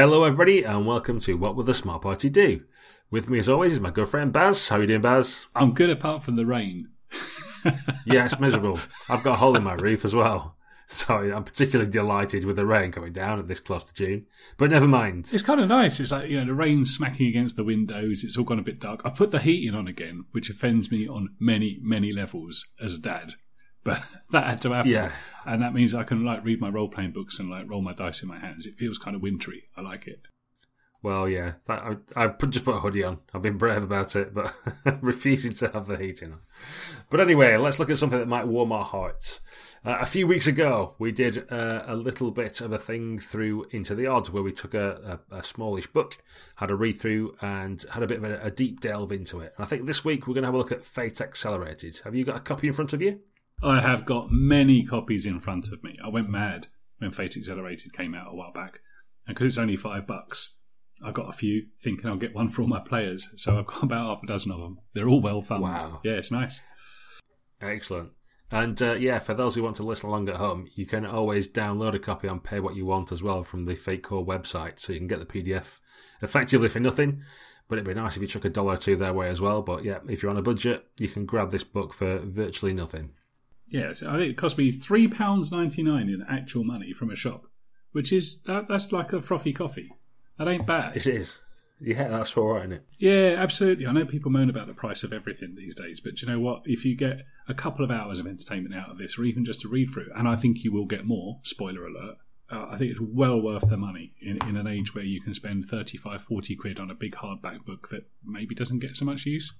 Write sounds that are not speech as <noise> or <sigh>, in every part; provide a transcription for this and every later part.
Hello, everybody, and welcome to What Will the Smart Party Do? With me, as always, is my good friend Baz. How are you doing, Baz? I'm good apart from the rain. <laughs> yeah, it's <laughs> miserable. I've got a hole in my roof as well. Sorry, I'm particularly delighted with the rain coming down at this close to June. But never mind. It's kind of nice. It's like, you know, the rain smacking against the windows. It's all gone a bit dark. I put the heating on again, which offends me on many, many levels as a dad. But <laughs> that had to happen. Yeah. And that means I can like read my role playing books and like roll my dice in my hands. It feels kind of wintry. I like it. Well, yeah, that, I, I've put, just put a hoodie on. I've been brave about it, but <laughs> refusing to have the heating on. But anyway, let's look at something that might warm our hearts. Uh, a few weeks ago, we did uh, a little bit of a thing through Into the Odds where we took a, a, a smallish book, had a read through, and had a bit of a, a deep delve into it. And I think this week we're going to have a look at Fate Accelerated. Have you got a copy in front of you? I have got many copies in front of me. I went mad when Fate Accelerated came out a while back. And because it's only five bucks, I got a few thinking I'll get one for all my players. So I've got <laughs> about half a dozen of them. They're all well funded. Wow. Yeah, it's nice. Excellent. And uh, yeah, for those who want to listen along at home, you can always download a copy and pay what you want as well from the Fate Core website. So you can get the PDF effectively for nothing. But it'd be nice if you chuck a dollar or two their way as well. But yeah, if you're on a budget, you can grab this book for virtually nothing. Yes, I think it cost me three pounds ninety nine in actual money from a shop, which is that, that's like a frothy coffee. That ain't bad. It is. Yeah, that's all right, isn't it? Yeah, absolutely. I know people moan about the price of everything these days, but you know what? If you get a couple of hours of entertainment out of this, or even just a read through, and I think you will get more, spoiler alert, uh, I think it's well worth the money in, in an age where you can spend 35, 40 quid on a big hardback book that maybe doesn't get so much use.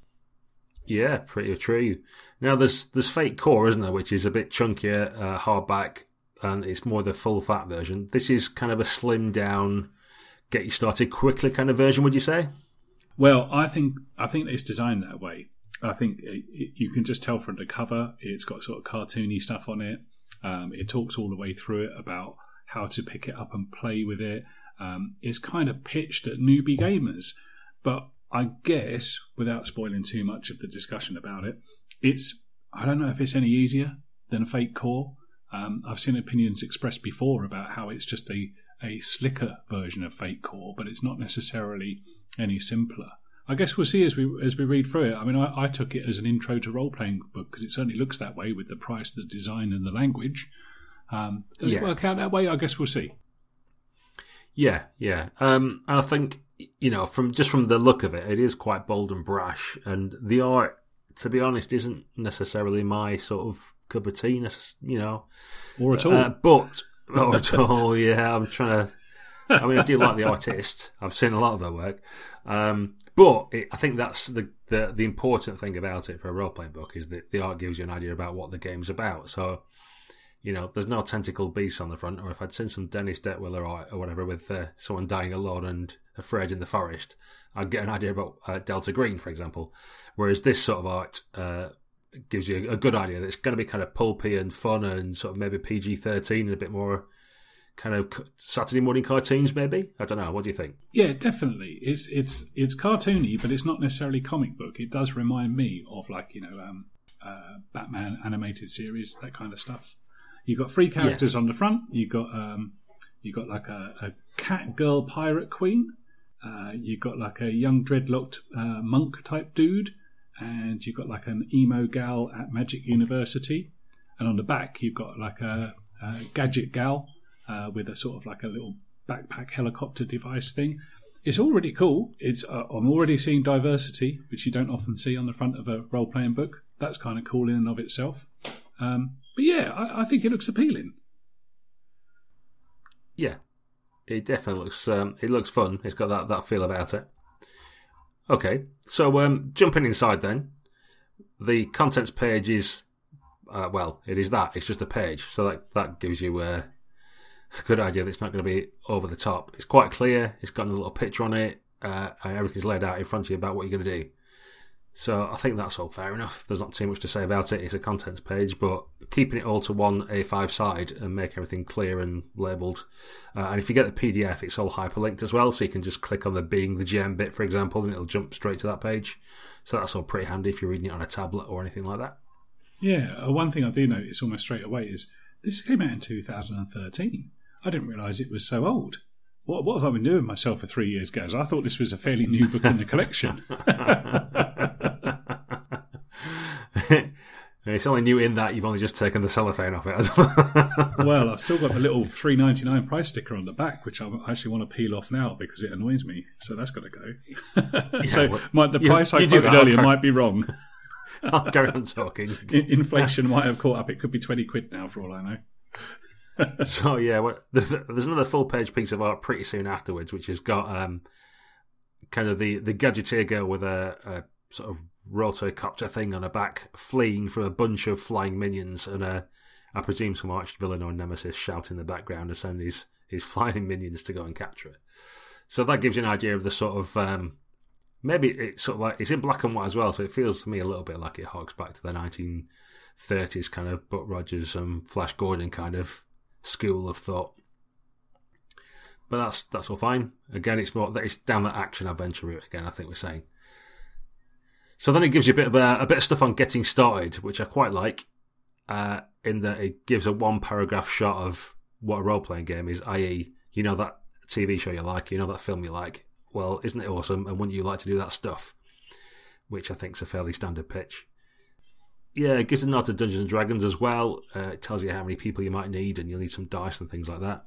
Yeah, pretty true. Now, there's there's Fate Core, isn't there, which is a bit chunkier, uh, hardback, and it's more the full fat version. This is kind of a slim down, get you started quickly kind of version. Would you say? Well, I think I think it's designed that way. I think it, it, you can just tell from the cover. It's got sort of cartoony stuff on it. Um, it talks all the way through it about how to pick it up and play with it. Um, it's kind of pitched at newbie gamers, but I guess without spoiling too much of the discussion about it, it's I don't know if it's any easier than a Fate Core. Um, I've seen opinions expressed before about how it's just a a slicker version of Fate Core, but it's not necessarily any simpler. I guess we'll see as we as we read through it. I mean, I, I took it as an intro to role playing book because it certainly looks that way with the price, the design, and the language. Um, does Yeah. it work out that way? I guess we'll see. Yeah, yeah. Um, and I think you know, from just from the look of it, it is quite bold and brash, and the art, to be honest, isn't necessarily my sort of cup of tea. You know, Or at all. Uh, but oh, at all, yeah, I'm trying to. I mean, I do like the artist. I've seen a lot of her work, um, but it, I think that's the, the the important thing about it for a role playing book is that the art gives you an idea about what the game's about. So, you know, there's no tentacle beast on the front, or if I'd seen some Dennis Detwiller art or whatever with uh, someone dying alone and afraid in the forest, I'd get an idea about uh, Delta Green, for example. Whereas this sort of art uh, gives you a good idea that it's going to be kind of pulpy and fun and sort of maybe PG 13 and a bit more kind of Saturday morning cartoons, maybe? I don't know. What do you think? Yeah, definitely. It's it's it's cartoony, but it's not necessarily comic book. It does remind me of like you know um, uh, Batman animated series, that kind of stuff. You got three characters on the front. You got um, you got like a, a cat girl pirate queen. Uh, you got like a young dreadlocked uh, monk type dude, and you've got like an emo gal at Magic University. And on the back, you've got like a, a gadget gal uh, with a sort of like a little backpack helicopter device thing. It's already cool. It's uh, I'm already seeing diversity, which you don't often see on the front of a role playing book. That's kind of cool in and of itself. Um, but yeah, I, I think it looks appealing. Yeah, it definitely looks um, it looks fun. It's got that, that feel about it. Okay, so um, jumping inside then, the contents page is uh, well, it is that. It's just a page, so that that gives you a good idea that it's not going to be over the top. It's quite clear. It's got a little picture on it, uh, and everything's laid out in front of you about what you're going to do. So I think that's all fair enough. There's not too much to say about it. It's a contents page, but keeping it all to one A5 side and make everything clear and labelled. Uh, and if you get the PDF, it's all hyperlinked as well, so you can just click on the being the gem bit, for example, and it'll jump straight to that page. So that's all pretty handy if you're reading it on a tablet or anything like that. Yeah, uh, one thing I do notice almost straight away is this came out in 2013. I didn't realise it was so old. what, what have I been doing myself for three years, guys? I thought this was a fairly new book in the collection. <laughs> <laughs> <laughs> it's only new in that you've only just taken the cellophane off it. <laughs> well, I've still got the little three ninety nine price sticker on the back, which I actually want to peel off now because it annoys me. So that's got to go. yeah, <laughs> so well, my, the price you, I quoted earlier might be wrong. <laughs> I'll carry on talking. Inflation might have caught up. It could be twenty quid now, for all I know. so yeah, well, there's, there's, another full page piece of art pretty soon afterwards, which has got um, kind of the the gadgeteer girl with a, a sort of rotocopter thing on her back, fleeing from a bunch of flying minions, and uh, I presume some arch villain or nemesis shout in the background and send his his <laughs> flying minions to go and capture it. So that gives you an idea of the sort of um, maybe it's sort of like it's in black and white as well, so it feels to me a little bit like it harks back to the 1930s kind of Buck Rogers and Flash Gordon kind of school of thought. But that's that's all fine. Again, it's more it's down that action adventure route again. I think we're saying. So then it gives you a bit of a, a bit of stuff on getting started, which I quite like. Uh, in that it gives a one paragraph shot of what a role playing game is, i.e., you know that TV show you like, you know that film you like. Well, isn't it awesome? And wouldn't you like to do that stuff? Which I think is a fairly standard pitch yeah, it gives a nod to Dungeons and Dragons as well. Uh, it tells you how many people you might need, and you'll need some dice and things like that.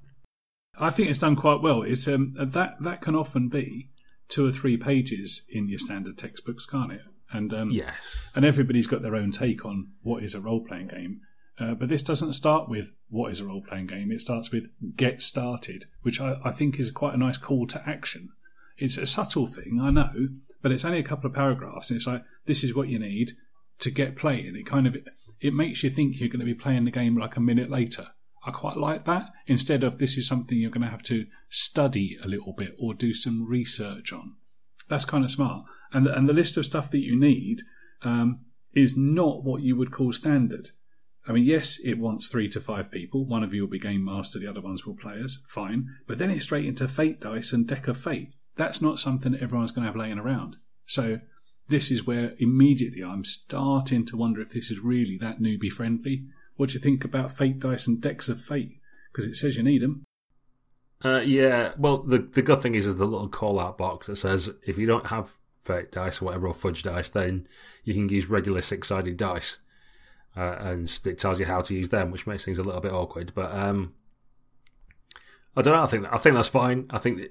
I think it's done quite well. It's um, that that can often be two or three pages in your standard textbooks, can't it? And um, yes, and everybody's got their own take on what is a role playing game. Uh, but this doesn't start with what is a role playing game. It starts with get started, which I, I think is quite a nice call to action. It's a subtle thing, I know, but it's only a couple of paragraphs, and it's like this is what you need to get playing. It kind of it makes you think you're going to be playing the game like a minute later. I quite like that instead of this is something you're going to have to study a little bit or do some research on. That's kind of smart. And and the list of stuff that you need um, is not what you would call standard. I mean, yes, it wants three to five people. One of you will be game master, the other ones will players. Fine. But then it's straight into fate dice and deck of fate. That's not something that everyone's going to have laying around. So this is where immediately I'm starting to wonder if this is really that newbie friendly. What do you think about Fate Dice and Decks of Fate? Because it says you need them. Uh, yeah, well, the the good thing is, is the little call out box that says if you don't have Fate Dice or whatever, or Fudge Dice, then you can use regular six sided dice. Uh, and it tells you how to use them, which makes things a little bit awkward. But um, I don't know. I think I think that's fine. I think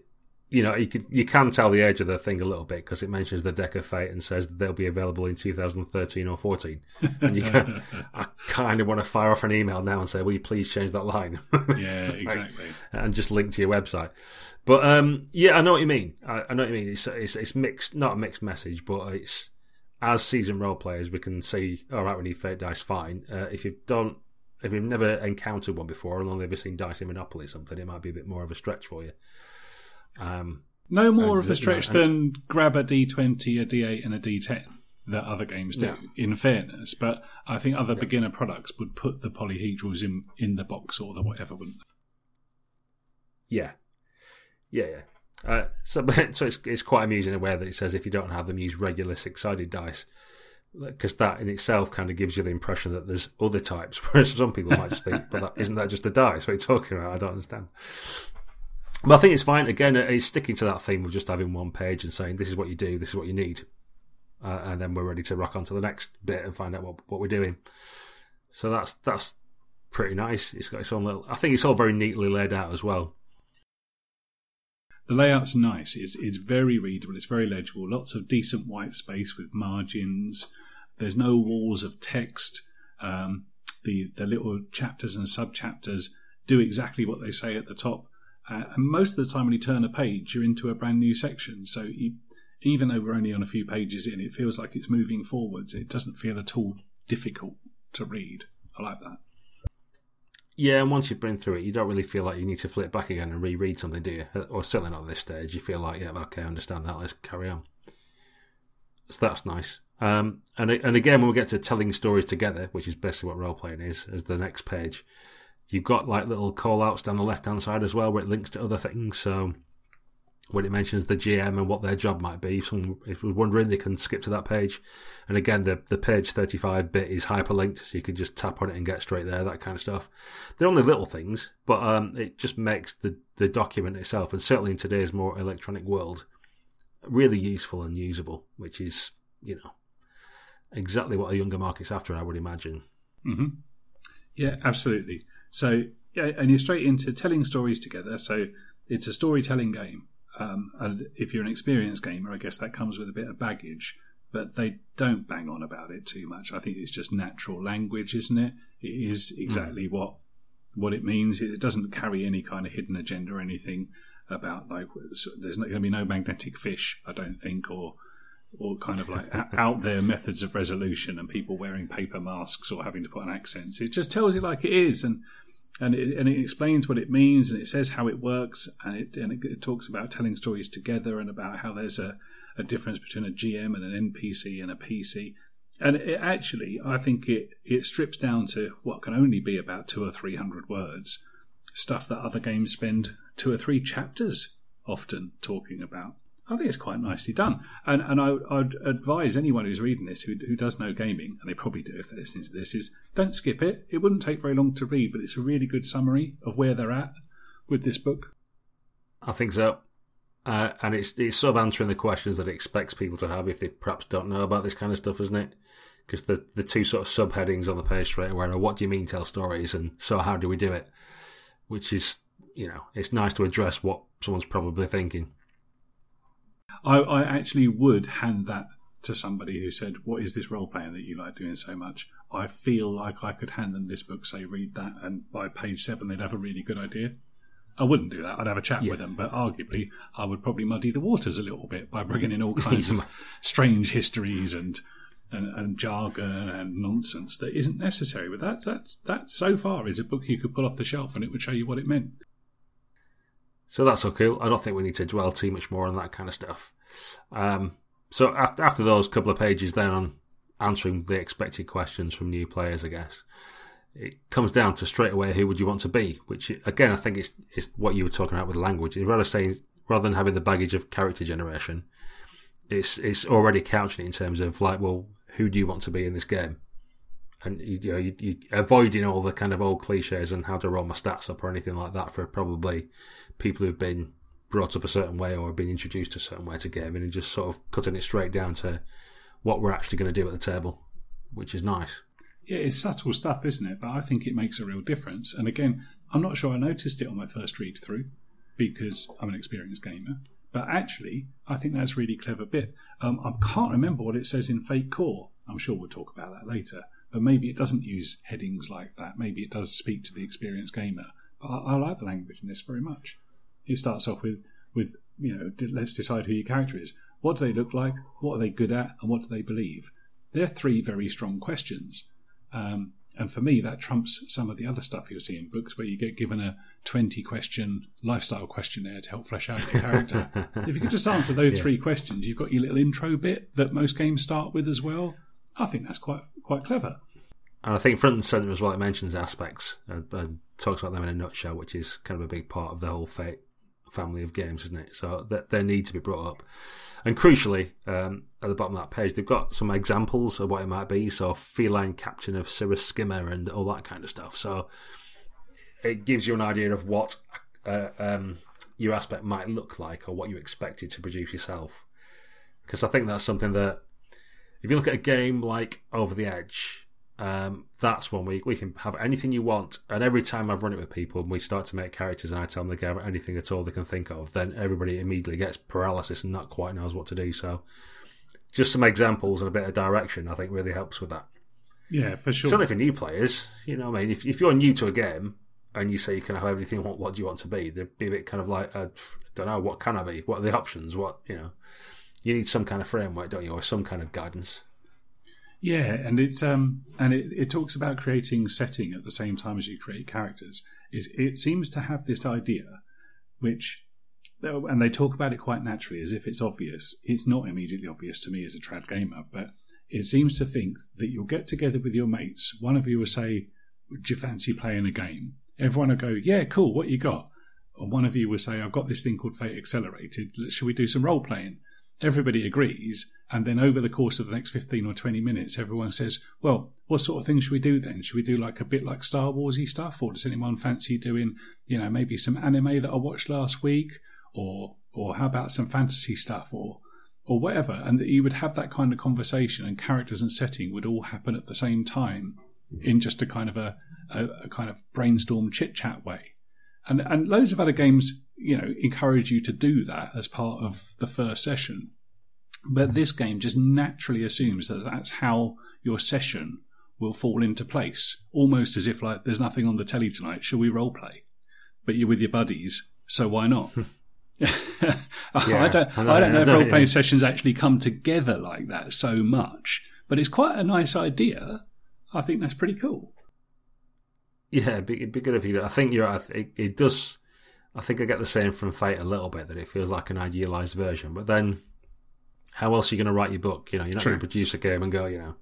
you know, you can you can tell the age of the thing a little bit because it mentions the deck of fate and says they'll be available in 2013 or 14. And you can, <laughs> I kind of want to fire off an email now and say, "Will you please change that line?" <laughs> yeah, exactly. and just link to your website. But um, yeah, I know what you mean. I, I know what you mean. It's, it's, it's mixed, not a mixed message, but it's as seasoned role players, we can see, all right, we need fate dice, fine. Uh, if you don't if you've never encountered one before and only ever seen dice in Monopoly or something, it might be a bit more of a stretch for you. Um, no more of a stretch than grab a D20, a D8, and a D10 that other games do, yeah. in fairness. But I think other yeah. beginner products would put the polyhedrals in, in the box or the whatever, wouldn't they? Yeah. Yeah, yeah. Uh, so, <laughs> so it's, it's quite amusing in a way that it says if you don't have them, use regular six sided dice. Because that in itself kind of gives you the impression that there's other types, <laughs> whereas some people might just think, but that, isn't that just a dice? What are you talking about? I don't understand. But I think it's fine. Again, it's sticking to that theme of just having one page and saying, this is what you do, this is what you need. Uh, and then we're ready to rock on to the next bit and find out what, what we're doing. So that's that's pretty nice. It's got its own little. I think it's all very neatly laid out as well. The layout's nice. It's it's very readable. It's very legible. Lots of decent white space with margins. There's no walls of text. Um, the the little chapters and sub chapters do exactly what they say at the top. Uh, and most of the time, when you turn a page, you're into a brand new section. So you, even though we're only on a few pages in, it feels like it's moving forwards. It doesn't feel at all difficult to read. I like that. Yeah, and once you've been through it, you don't really feel like you need to flip back again and reread something, do you? Or certainly not at this stage. You feel like, yeah, okay, I understand that. Let's carry on. So that's nice. Um, and and again, when we get to telling stories together, which is basically what role playing is, as the next page, You've got like little call outs down the left hand side as well where it links to other things. So when it mentions the GM and what their job might be. If someone if was wondering, they can skip to that page. And again, the, the page 35 bit is hyperlinked, so you can just tap on it and get straight there, that kind of stuff. They're only little things, but um, it just makes the, the document itself, and certainly in today's more electronic world, really useful and usable, which is, you know, exactly what a younger market's after, I would imagine. Mm-hmm. Yeah, absolutely. So, and you're straight into telling stories together. So it's a storytelling game. Um, and if you're an experienced gamer, I guess that comes with a bit of baggage. But they don't bang on about it too much. I think it's just natural language, isn't it? It is exactly mm. what what it means. It doesn't carry any kind of hidden agenda or anything about like there's not going to be no magnetic fish, I don't think, or or kind of like out there methods of resolution and people wearing paper masks or having to put on accents. It just tells it like it is, and and it, and it explains what it means and it says how it works and it and it, it talks about telling stories together and about how there's a, a difference between a GM and an NPC and a PC. And it actually, I think it it strips down to what can only be about two or three hundred words, stuff that other games spend two or three chapters often talking about. I think it's quite nicely done. And and I, would advise anyone who's reading this who, who does know gaming, and they probably do if they're listening to this, is don't skip it. It wouldn't take very long to read, but it's a really good summary of where they're at with this book. I think so. Uh, and it's it's sort of answering the questions that it expects people to have if they perhaps don't know about this kind of stuff, isn't it? Because the the two sort of subheadings on the page straight away are what do you mean tell stories and so how do we do it? Which is you know it's nice to address what someone's probably thinking. I, I actually would hand that to somebody who said, "What is this role playing that you like doing so much?" I feel like I could hand them this book, say, read that, and by page seven they'd have a really good idea. I wouldn't do that. I'd have a chat yeah. with them, but arguably I would probably muddy the waters a little bit by bringing in all <laughs> kinds of strange histories and, and, and jargon and nonsense that isn't necessary. But that's that's that so far is a book you could pull off the shelf and it would show you what it meant. So that's okay. I don't think we need to dwell too much more on that kind of stuff. Um, so after after those couple of pages, then on answering the expected questions from new players, I guess it comes down to straight away who would you want to be. Which again, I think is is what you were talking about with language. Rather saying rather than having the baggage of character generation, it's it's already couching it in terms of like, well, who do you want to be in this game? and you know, you, you, avoiding all the kind of old cliches and how to roll my stats up or anything like that for probably people who've been brought up a certain way or have been introduced a certain way to gaming and just sort of cutting it straight down to what we're actually going to do at the table, which is nice. Yeah, it's subtle stuff, isn't it? But I think it makes a real difference. And again, I'm not sure I noticed it on my first read through because I'm an experienced gamer. But actually, I think that's a really clever bit. Um, I can't remember what it says in Fate Core. I'm sure we'll talk about that later. But maybe it doesn't use headings like that. Maybe it does speak to the experienced gamer. But I, I like the language in this very much. It starts off with, with you know, let's decide who your character is. What do they look like? What are they good at? And what do they believe? They're three very strong questions. Um, and for me, that trumps some of the other stuff you'll see in books where you get given a 20 question lifestyle questionnaire to help flesh out your character. <laughs> if you could just answer those yeah. three questions, you've got your little intro bit that most games start with as well. I think that's quite quite clever. And I think front and centre as well, it mentions aspects and, and, talks about them in a nutshell, which is kind of a big part of the whole Fate family of games, isn't it? So that they need to be brought up. And crucially, um, at the bottom of that page, they've got some examples of what it might be. So feline captain of Cirrus Skimmer and all that kind of stuff. So it gives you an idea of what uh, um, your aspect might look like or what you expected to produce yourself. Because I think that's something that if you look at a game like Over the Edge, um, that's when we we can have anything you want. And every time I've run it with people, and we start to make characters, and I tell them they can have anything at all they can think of, then everybody immediately gets paralysis and not quite knows what to do. So, just some examples and a bit of direction, I think, really helps with that. Yeah, for sure. Certainly for new players, you know, I mean, if if you're new to a game and you say you can have everything, what what do you want to be? They'd be a bit kind of like, uh, I don't know, what can I be? What are the options? What you know? you need some kind of framework, don't you, or some kind of guidance. Yeah, and it's um and it, it talks about creating setting at the same time as you create characters. Is it seems to have this idea, which and they talk about it quite naturally as if it's obvious. It's not immediately obvious to me as a trad gamer, but it seems to think that you'll get together with your mates. One of you will say, "Do you fancy playing a game?" Everyone will go, "Yeah, cool. What you got?" And one of you will say, "I've got this thing called Fate Accelerated. Should we do some role playing?" Everybody agrees, and then over the course of the next fifteen or twenty minutes, everyone says, "Well, what sort of thing should we do then? Should we do like a bit like Star Warsy stuff, or does anyone fancy doing, you know, maybe some anime that I watched last week, or or how about some fantasy stuff, or or whatever?" And that you would have that kind of conversation, and characters and setting would all happen at the same time in just a kind of a, a, a kind of brainstorm chit chat way. And and loads of other games, you know, encourage you to do that as part of the first session. But mm-hmm. this game just naturally assumes that that's how your session will fall into place, almost as if like there's nothing on the telly tonight. Shall we role play? But you're with your buddies, so why not? Hmm. <laughs> <laughs> yeah, I don't. I, know, I don't know if role playing yeah. sessions actually come together like that so much, but it's quite a nice idea. I think that's pretty cool. Yeah, it'd be, it'd be good if you. I think you're. It, it does. I think I get the same from Fate a little bit that it feels like an idealized version, but then how else are you going to write your book? You know, you're not going to produce a game and go, you know,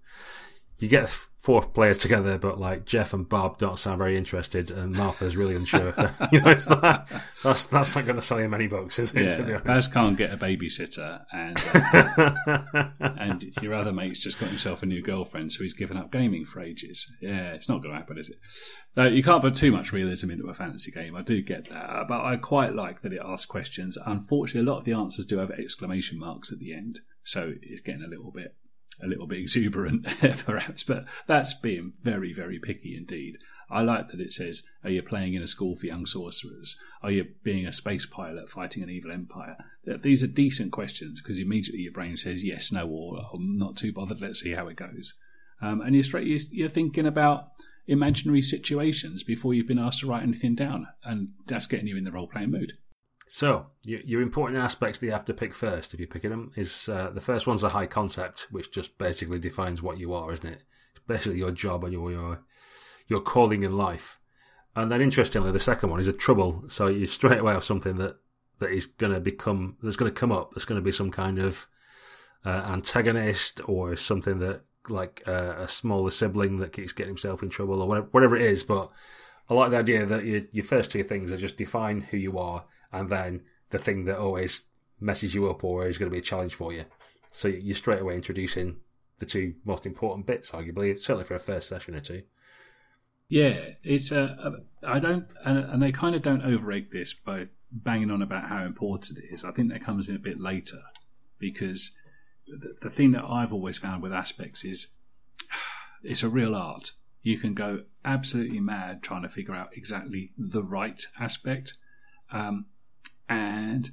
you get four players together, but like Jeff and Bob don't sound very interested, and Martha's really unsure. <laughs> <laughs> you know, it's that, that's that's not going to sell you many books, is it? Yeah, Baz can't get a babysitter, and uh, <laughs> and your other mate's just got himself a new girlfriend, so he's given up gaming for ages. Yeah, it's not going to happen, is it? No, you can't put too much realism into a fantasy game. I do get that, but I quite like that it asks questions. Unfortunately, a lot of the answers do have exclamation marks at the end, so it's getting a little bit a little bit exuberant, <laughs> perhaps, but that's being very, very picky indeed. I like that it says, Are you playing in a school for young sorcerers? Are you being a space pilot fighting an evil empire? These are decent questions because immediately your brain says yes, no, or I'm not too bothered, let's see how it goes. Um, and you're straight, you're thinking about imaginary situations before you've been asked to write anything down, and that's getting you in the role playing mood. So, your, important aspects that you have to pick first, if you're picking them, is uh, the first one's a high concept, which just basically defines what you are, isn't it? It's basically your job and your your, your calling in life. And then, interestingly, the second one is a trouble. So you straight away have something that that is going to become that's going to come up. There's going to be some kind of uh, antagonist or something that like uh, a smaller sibling that keeps getting himself in trouble or whatever, whatever it is. But I like the idea that your, your first two things are just define who you are and then the thing that always messes you up or is going to be a challenge for you. So you're straight away introducing the two most important bits, arguably, certainly for a first session or two. Yeah, it's. Uh, I don't, and, they kind of don't overegg this by banging on about how important it is. I think that comes in a bit later because the, the thing that I've always found with aspects is <sighs> it's a real art. You can go absolutely mad trying to figure out exactly the right aspect. Um, and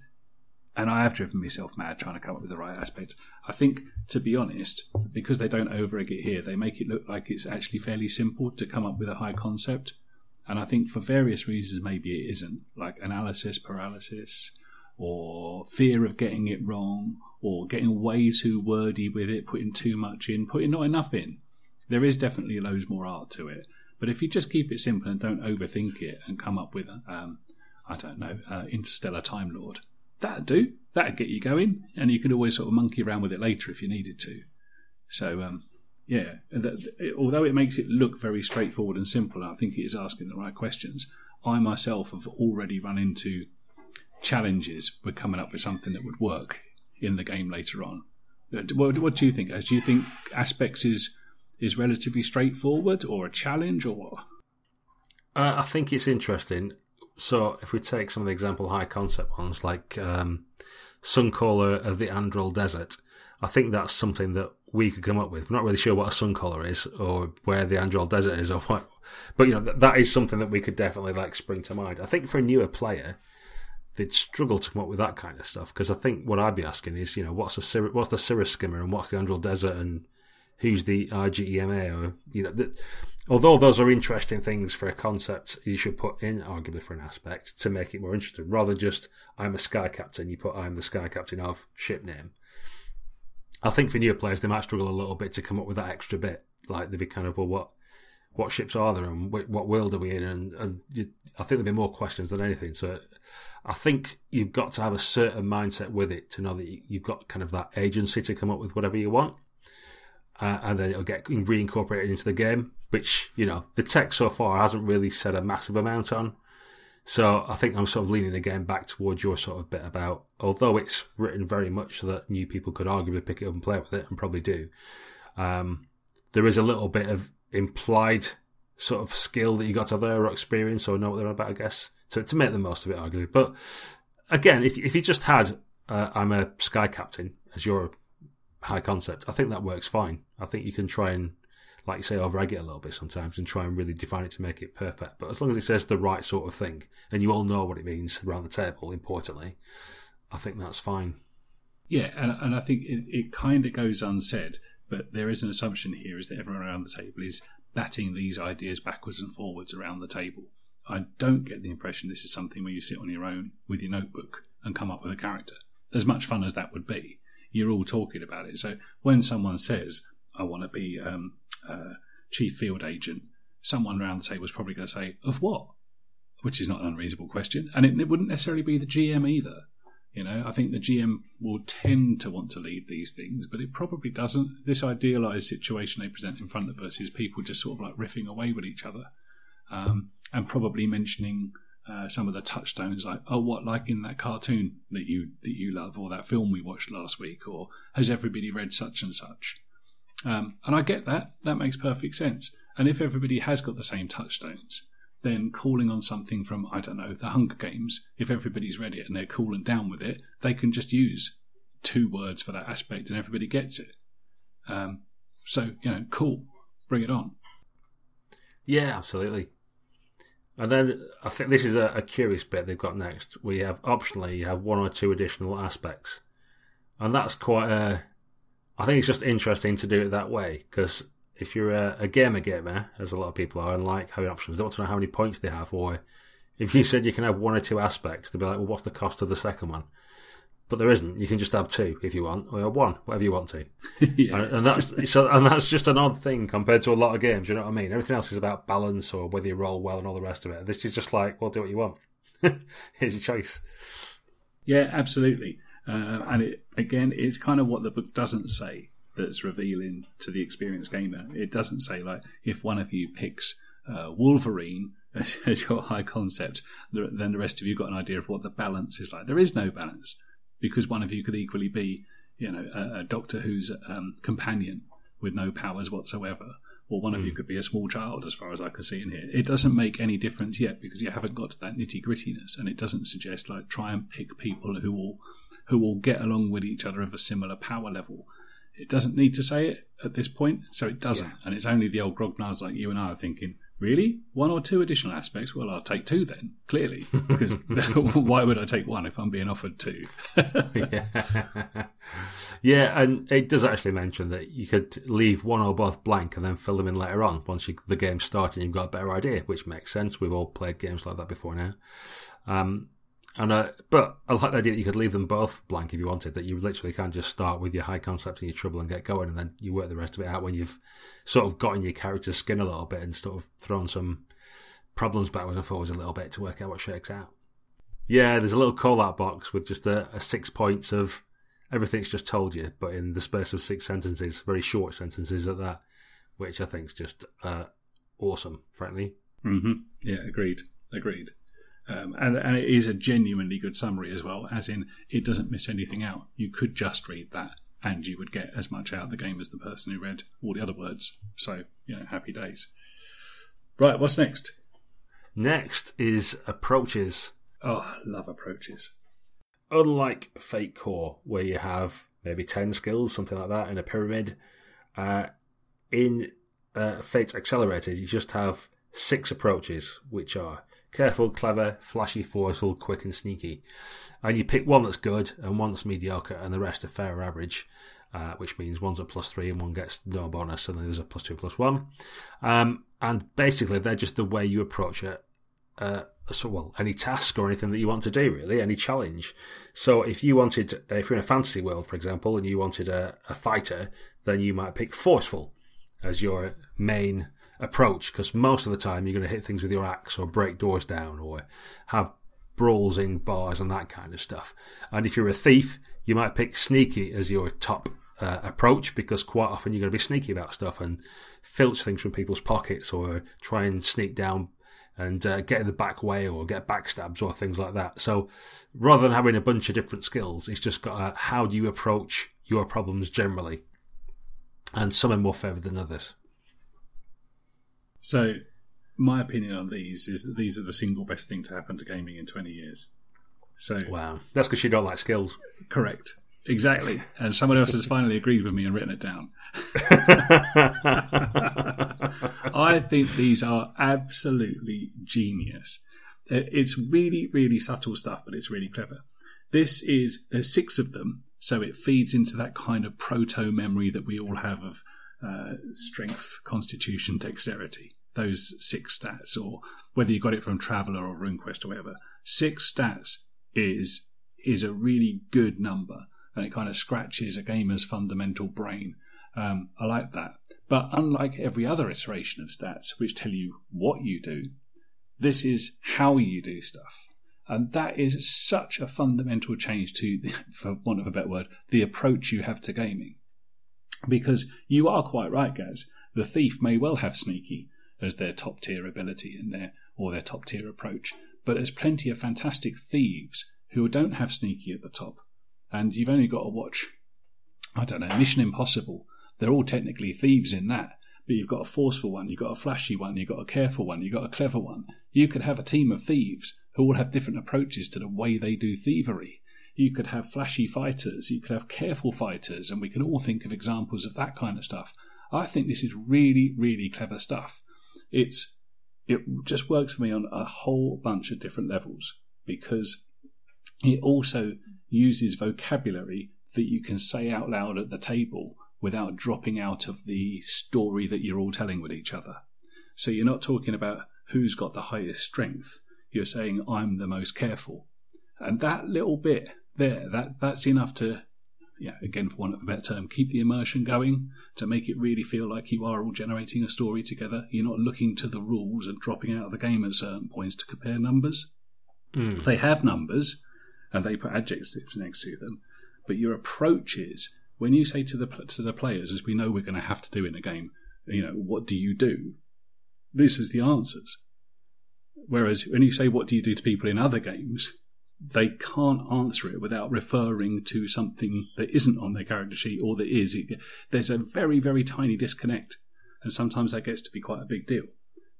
and I have driven myself mad trying to come up with the right aspect. I think, to be honest, because they don't over egg it here, they make it look like it's actually fairly simple to come up with a high concept. And I think for various reasons, maybe it isn't, like analysis paralysis, or fear of getting it wrong, or getting way too wordy with it, putting too much in, putting not enough in. There is definitely loads more art to it. But if you just keep it simple and don't overthink it and come up with um, I don't know, uh, Interstellar Time Lord. That'd do. That'd get you going, and you could always sort of monkey around with it later if you needed to. So, um, yeah, although it makes it look very straightforward and simple, I think it is asking the right questions. I myself have already run into challenges with coming up with something that would work in the game later on. Uh, what, what do you think? Do you think aspects is is relatively straightforward, or a challenge, or what? Uh, I think it's interesting. So if we take some of the example high concept ones like um, Suncaller of the Andral Desert, I think that's something that we could come up with. I'm not really sure what a Suncaller is or where the Andral Desert is or what, but you know that, that is something that we could definitely like spring to mind. I think for a newer player, they'd struggle to come up with that kind of stuff because I think what I'd be asking is, you know, what's the what's the Cirrus skimmer and what's the Andral Desert and who's the RGEMA or you know that although those are interesting things for a concept, you should put in arguably for an aspect to make it more interesting. Rather just I'm a sky captain, you put I'm the sky captain of ship name. I think for newer players they might struggle a little bit to come up with that extra bit. Like they'd be kind of well, what what ships are there and what world are we in? And, and you, I think there'd be more questions than anything. So I think you've got to have a certain mindset with it to know that you've got kind of that agency to come up with whatever you want uh, and then it'll get reincorporated into the game, which, you know, the tech so far hasn't really said a massive amount on. So I think I'm sort of leaning again back towards your sort of bit about, although it's written very much so that new people could arguably pick it up and play with it, and probably do. Um, there is a little bit of implied sort of skill that you got to have there or experience or know what they're about, I guess, to, to make the most of it, arguably. But again, if, if you just had, uh, I'm a sky captain as your high concept, I think that works fine. I think you can try and like you say, overegg it a little bit sometimes and try and really define it to make it perfect. But as long as it says the right sort of thing and you all know what it means around the table, importantly, I think that's fine. Yeah, and, and I think it, it kind of goes unsaid, but there is an assumption here is that everyone around the table is batting these ideas backwards and forwards around the table. I don't get the impression this is something where you sit on your own with your notebook and come up with a character. As much fun as that would be, you're all talking about it. So when someone says, I want to be um, uh, chief field agent, someone around the table was probably going to say, "Of what?" Which is not an unreasonable question, and it, it wouldn't necessarily be the GM either. You know, I think the GM will tend to want to lead these things, but it probably doesn't. This idealized situation they present in front of us is people just sort of like riffing away with each other, um, and probably mentioning uh, some of the touchstones, like oh, what like in that cartoon that you that you love, or that film we watched last week, or has everybody read such and such? Um, and I get that. That makes perfect sense. And if everybody has got the same touchstones, then calling on something from, I don't know, the Hunger Games, if everybody's read it and they're cool and down with it, they can just use two words for that aspect and everybody gets it. Um, so, you know, cool. Bring it on. Yeah, absolutely. And then I think this is a, a curious bit they've got next. We have optionally you have one or two additional aspects, and that's quite a I think it's just interesting to do it that way because if you're a, a, gamer gamer, as a lot of people are, and like having options, they want to know how many points they have, or if you said you can have one or two aspects, they'd be like, well, what's the cost of the second one? But there isn't. You can just have two if you want, or one, whatever you want to. <laughs> yeah. and, and, that's so, and that's just an odd thing compared to a lot of games. You know what I mean? Everything else is about balance or whether you roll well and all the rest of it. This is just like, well, do what you want. <laughs> Here's your choice. Yeah, absolutely. Uh, and it, again, it's kind of what the book doesn't say that's revealing to the experienced gamer. It doesn't say, like, if one of you picks uh, Wolverine <laughs> as, as, your high concept, then the rest of you got an idea of what the balance is like. There is no balance because one of you could equally be, you know, a, a Doctor Who's um, companion with no powers whatsoever or one of you hmm. could be a small child, as far as I can see in here. It doesn't make any difference yet because you haven't got to that nitty grittiness, and it doesn't suggest like try and pick people who will who will get along with each other of a similar power level. It doesn't need to say it at this point, so it doesn't. Yeah. And it's only the old grognards like you and I are thinking, really? One or two additional aspects? Well, I'll take two then, clearly. Because <laughs> why would I take one if I'm being offered two? yeah. <laughs> yeah, and it does actually mention that you could leave one or both blank and then fill them in later on once you, the game's started and you've got a better idea, which makes sense. We've all played games like that before now. Um, and uh, but I like the idea that you could leave them both blank if you wanted. That you literally can just start with your high concept and your trouble and get going, and then you work the rest of it out when you've sort of gotten your character's skin a little bit and sort of thrown some problems backwards and forwards a little bit to work out what shakes out. Yeah, there's a little call out box with just a, a six points of everything's just told you, but in the space of six sentences, very short sentences at that, which I think is just uh, awesome, frankly. Mm-hmm. Yeah, agreed. Agreed. Um, and, and it is a genuinely good summary as well, as in it doesn't miss anything out. You could just read that and you would get as much out of the game as the person who read all the other words. So, you know, happy days. Right, what's next? Next is approaches. Oh, I love approaches. Unlike Fate Core, where you have maybe 10 skills, something like that, in a pyramid, uh, in uh, Fate's Accelerated, you just have six approaches, which are careful, clever, flashy, forceful, quick, and sneaky. And you pick one that's good and one that's mediocre, and the rest are fair average. Uh, which means one's a plus three and one gets no bonus, and then there's a plus two, plus one. Um, and basically, they're just the way you approach it. Uh, so, well, any task or anything that you want to do, really, any challenge. So, if you wanted, if you're in a fantasy world, for example, and you wanted a, a fighter, then you might pick forceful as your main approach because most of the time you're going to hit things with your axe or break doors down or have brawls in bars and that kind of stuff. And if you're a thief, you might pick sneaky as your top uh, approach because quite often you're going to be sneaky about stuff and filch things from people's pockets or try and sneak down and uh, get in the back way or get backstabs or things like that. So rather than having a bunch of different skills, it's just got a, how do you approach your problems generally, and some are more favoured than others. So, my opinion on these is that these are the single best thing to happen to gaming in 20 years. So, wow, that's because you don't like skills. Correct. Exactly. And someone else has finally agreed with me and written it down. <laughs> I think these are absolutely genius. It's really, really subtle stuff, but it's really clever. This is six of them, so it feeds into that kind of proto memory that we all have of uh, strength, constitution, dexterity. Those six stats, or whether you got it from Traveller or RuneQuest or whatever, six stats is is a really good number, and it kind of scratches a gamer's fundamental brain. Um, I like that. But unlike every other iteration of stats, which tell you what you do, this is how you do stuff. And that is such a fundamental change to, <laughs> for want of a better word, the approach you have to gaming. Because you are quite right, guys. The thief may well have sneaky as their top tier ability in there, or their top tier approach. But there's plenty of fantastic thieves who don't have sneaky at the top. And you've only got to watch, I don't know, Mission Impossible they're all technically thieves in that. But you've got a forceful one, you've got a flashy one, you've got a careful one, you've got a clever one. You could have a team of thieves who all have different approaches to the way they do thievery. You could have flashy fighters, you could have careful fighters, and we can all think of examples of that kind of stuff. I think this is really, really clever stuff. It's it just works for me on a whole bunch of different levels because it also uses vocabulary that you can say out loud at the table without dropping out of the story that you're all telling with each other. So you're not talking about who's got the highest strength. You're saying I'm the most careful. And that little bit there, that that's enough to yeah, again for want of a better term, keep the immersion going to make it really feel like you are all generating a story together. You're not looking to the rules and dropping out of the game at certain points to compare numbers. Mm. They have numbers and they put adjectives next to them, but your approach is when you say to the to the players, as we know we're going to have to do in a game, you know, what do you do? This is the answers. Whereas when you say what do you do to people in other games, they can't answer it without referring to something that isn't on their character sheet or that is. It, there's a very very tiny disconnect, and sometimes that gets to be quite a big deal.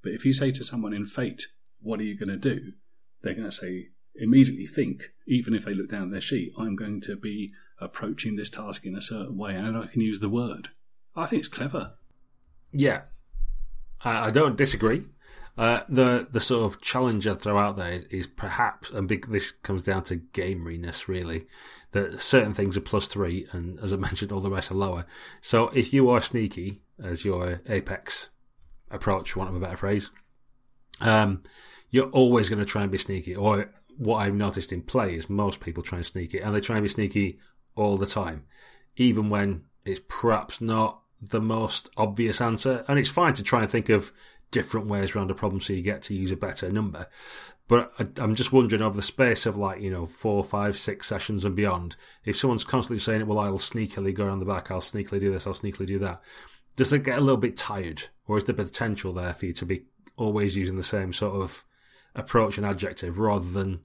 But if you say to someone in Fate, "What are you going to do?" they're going to say immediately think, even if they look down their sheet, I'm going to be approaching this task in a certain way, and I can use the word. I think it's clever. Yeah, I, I don't disagree. Uh, the the sort of challenge I throw out there is, is perhaps, and big, this comes down to gameriness really, that certain things are plus three, and as I <laughs> mentioned, all the rest are lower. So if you are sneaky as your apex approach, want of a better phrase, um, you're always going to try and be sneaky. Or what I've noticed in play is most people try and sneak it, and they try and be sneaky all the time, even when it's perhaps not the most obvious answer. And it's fine to try and think of different ways around a problem so you get to use a better number. But I, am just wondering over the space of like, you know, four, five, six sessions and beyond, if someone's constantly saying, it, well, I'll sneakily go around the back, I'll sneakily do this, I'll sneakily do that, does it get a little bit tired? Or is there potential there for you to be always using the same sort of approach and adjective rather than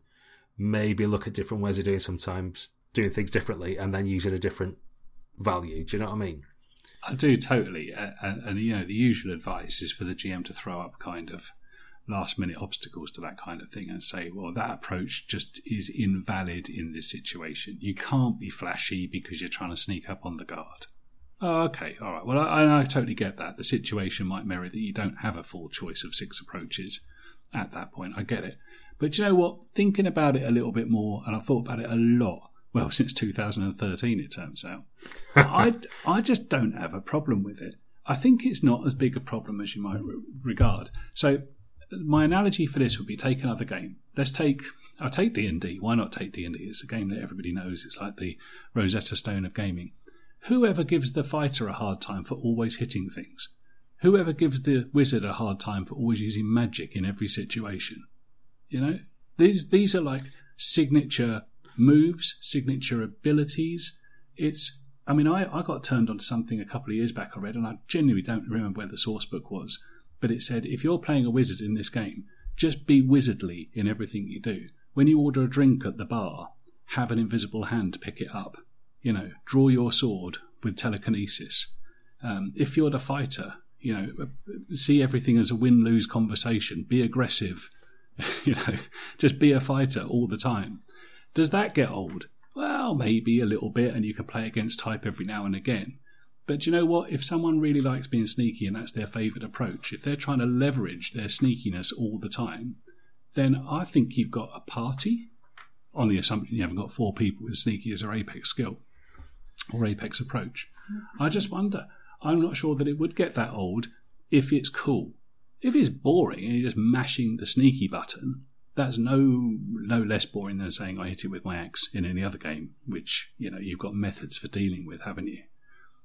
maybe look at different ways of doing sometimes doing things differently and then using a different value. Do you know what I mean? I do totally, and, and, you know the usual advice is for the GM to throw up kind of last minute obstacles to that kind of thing and say, well, that approach just is invalid in this situation. You can't be flashy because you're trying to sneak up on the guard. Oh, okay, all right. Well, I, I totally get that. The situation might merit that you don't have a full choice of six approaches at that point. I get it. But you know what? Thinking about it a little bit more, and I've thought about it a lot well, since 2013, it turns out. <laughs> I, I just don't have a problem with it. I think it's not as big a problem as you might re- regard. So, my analogy for this would be take another game. Let's take I'll take D and D. Why not take D and D? It's a game that everybody knows. It's like the Rosetta Stone of gaming. Whoever gives the fighter a hard time for always hitting things, whoever gives the wizard a hard time for always using magic in every situation, you know, these these are like signature moves, signature abilities. It's, I mean, I, I got turned onto something a couple of years back I read, and I genuinely don't remember where the source book was, but it said if you're playing a wizard in this game, Just be wizardly in everything you do. When you order a drink at the bar, have an invisible hand to pick it up. You know, draw your sword with telekinesis. Um, if you're the fighter, you know, see everything as a win lose conversation. Be aggressive. <laughs> you know, just be a fighter all the time. Does that get old? Well, maybe a little bit, and you can play against type every now and again. But you know what? If someone really likes being sneaky and that's their favourite approach, if they're trying to leverage their sneakiness all the time, then I think you've got a party on the assumption you haven't got four people with sneaky as their apex skill or apex approach. I just wonder. I'm not sure that it would get that old if it's cool. If it's boring and you're just mashing the sneaky button, that's no no less boring than saying I hit it with my axe in any other game, which you know you've got methods for dealing with, haven't you?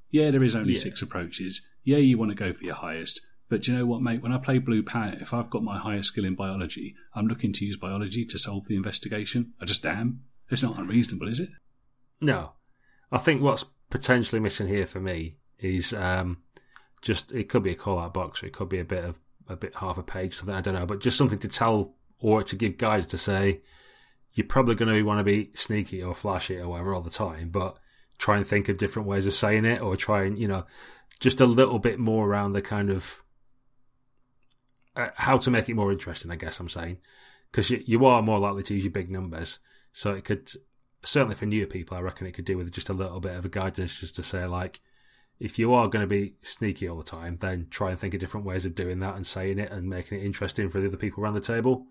Yeah, there is only yeah. six approaches. Yeah, you want to go for your highest. But do you know what, mate? When I play Blue Planet, if I've got my highest skill in biology, I'm looking to use biology to solve the investigation. I just am. It's not unreasonable, is it? No. I think what's potentially missing here for me is um, just it could be a call out box, or it could be a bit of a bit half a page, something I don't know, but just something to tell or to give guys to say you're probably going to want to be sneaky or flashy or whatever all the time, but try and think of different ways of saying it, or try and you know just a little bit more around the kind of uh, how to make it more interesting. I guess I'm saying because you, you are more likely to use your big numbers, so it could certainly for newer people, I reckon it could do with just a little bit of a guidance, just to say like, if you are going to be sneaky all the time, then try and think of different ways of doing that and saying it and making it interesting for the other people around the table.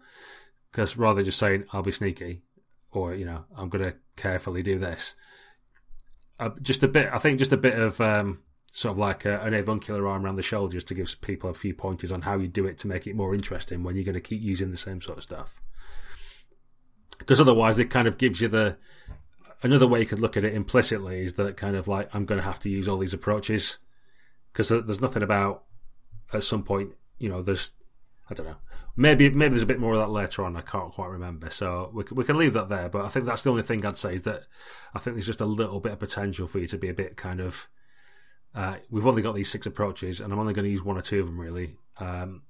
Because rather than just saying I'll be sneaky, or you know I'm going to carefully do this, uh, just a bit. I think just a bit of um, sort of like a, an avuncular arm around the shoulders to give people a few pointers on how you do it to make it more interesting when you're going to keep using the same sort of stuff. Because otherwise, it kind of gives you the another way you could look at it implicitly is that kind of like I'm going to have to use all these approaches. Because there's nothing about at some point you know there's I don't know. Maybe maybe there's a bit more of that later on I can't quite remember. So we we can leave that there but I think that's the only thing I'd say is that I think there's just a little bit of potential for you to be a bit kind of uh, we've only got these six approaches and I'm only going to use one or two of them really. Um,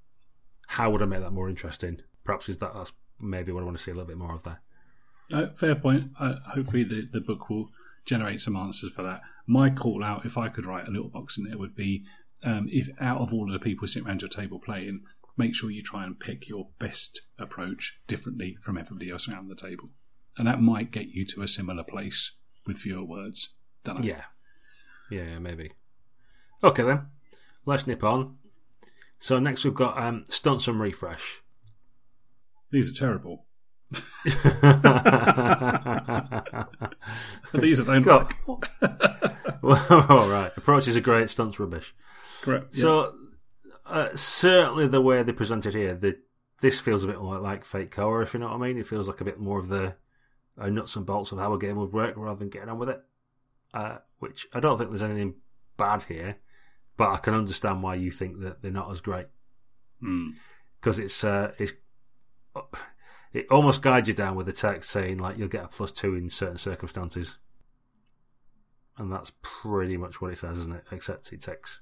how would I make that more interesting? Perhaps is that that's maybe what I want to see a little bit more of there uh, fair point. Uh, hopefully, the, the book will generate some answers for that. My call out, if I could write a little box in there, would be um, if out of all of the people sitting around your table playing, make sure you try and pick your best approach differently from everybody else around the table. And that might get you to a similar place with fewer words. Don't Yeah. Yeah, maybe. Okay, then. Let's nip on. So, next we've got um, Stunts and Refresh. These are terrible. <laughs> These I don't like. well, <laughs> all right. Approaches are great, stunts rubbish. Correct. So, uh, certainly the way they present it here, the, this feels a bit more like Fate Core, if you know what I mean. It feels like a bit more of the uh, nuts and bolts of how a game would work rather than getting on with it. Uh, which I don't think there's anything bad here, but I can understand why you think that they're not as great. Because hmm. it's uh, it's it almost guides you down with the text saying like you'll get a plus two in certain circumstances, and that's pretty much what it says, isn't it? Except it takes.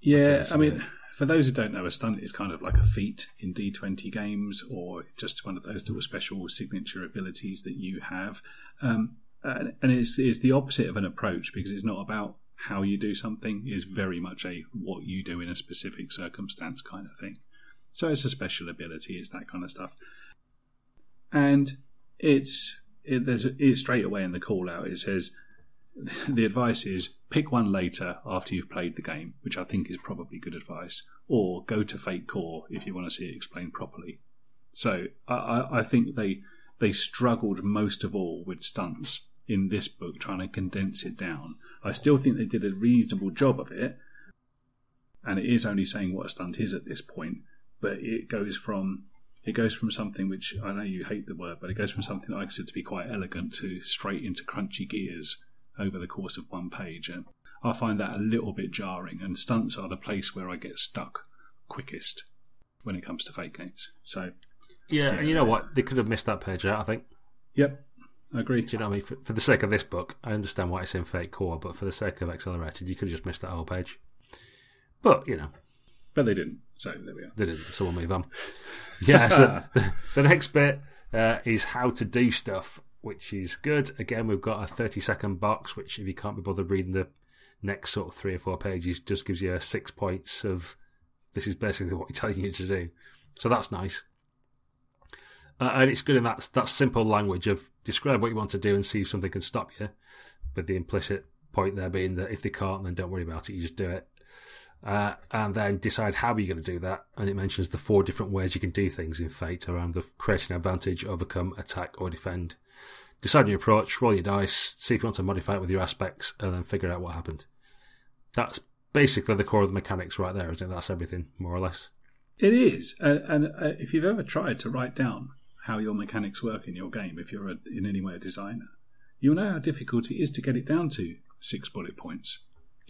Yeah, I mean, for those who don't know, a stunt is kind of like a feat in D20 games, or just one of those little special signature abilities that you have. Um, and it's, it's the opposite of an approach because it's not about how you do something; it's very much a what you do in a specific circumstance kind of thing. So it's a special ability; it's that kind of stuff and it's it, there's it straight away in the call out. It says the advice is pick one later after you've played the game, which I think is probably good advice, or go to Fate Core if you want to see it explained properly. So I, I think they they struggled most of all with stunts in this book, trying to condense it down. I still think they did a reasonable job of it, and it is only saying what a stunt is at this point, but it goes from it goes from something which I know you hate the word, but it goes from something that I consider to be quite elegant to straight into crunchy gears over the course of one page. And I find that a little bit jarring, and stunts are the place where I get stuck quickest when it comes to Fate games. So, yeah, yeah and you know what? They could have missed that page out, I think. Yep, I agree. Do you know what I mean? For, for, the sake of this book, I understand why it's in Fate Core, but for the sake of Accelerated, you could have just missed that whole page. But, you know. But they didn't. So there we are. Didn't, so we'll move on. <laughs> Yeah, so the, the next bit uh, is how to do stuff, which is good. Again, we've got a 30 second box, which if you can't be bothered reading the next sort of three or four pages, just gives you six points of this is basically <laughs> what we're telling you to do. So that's nice. Uh, and it's good in that, that simple language of describe what you want to do and see if something can stop you, with the implicit point there being that if they can't, then don't worry about it, you just do it. Uh, and then decide how you're going to do that. And it mentions the four different ways you can do things in Fate around the creating advantage, overcome, attack, or defend. Decide your approach, roll your dice, see if you want to modify it with your aspects, and then figure out what happened. That's basically the core of the mechanics right there, isn't it? That's everything, more or less. It is. And, and uh, if you've ever tried to write down how your mechanics work in your game, if you're a, in any way a designer, you'll know how difficult it is to get it down to six bullet points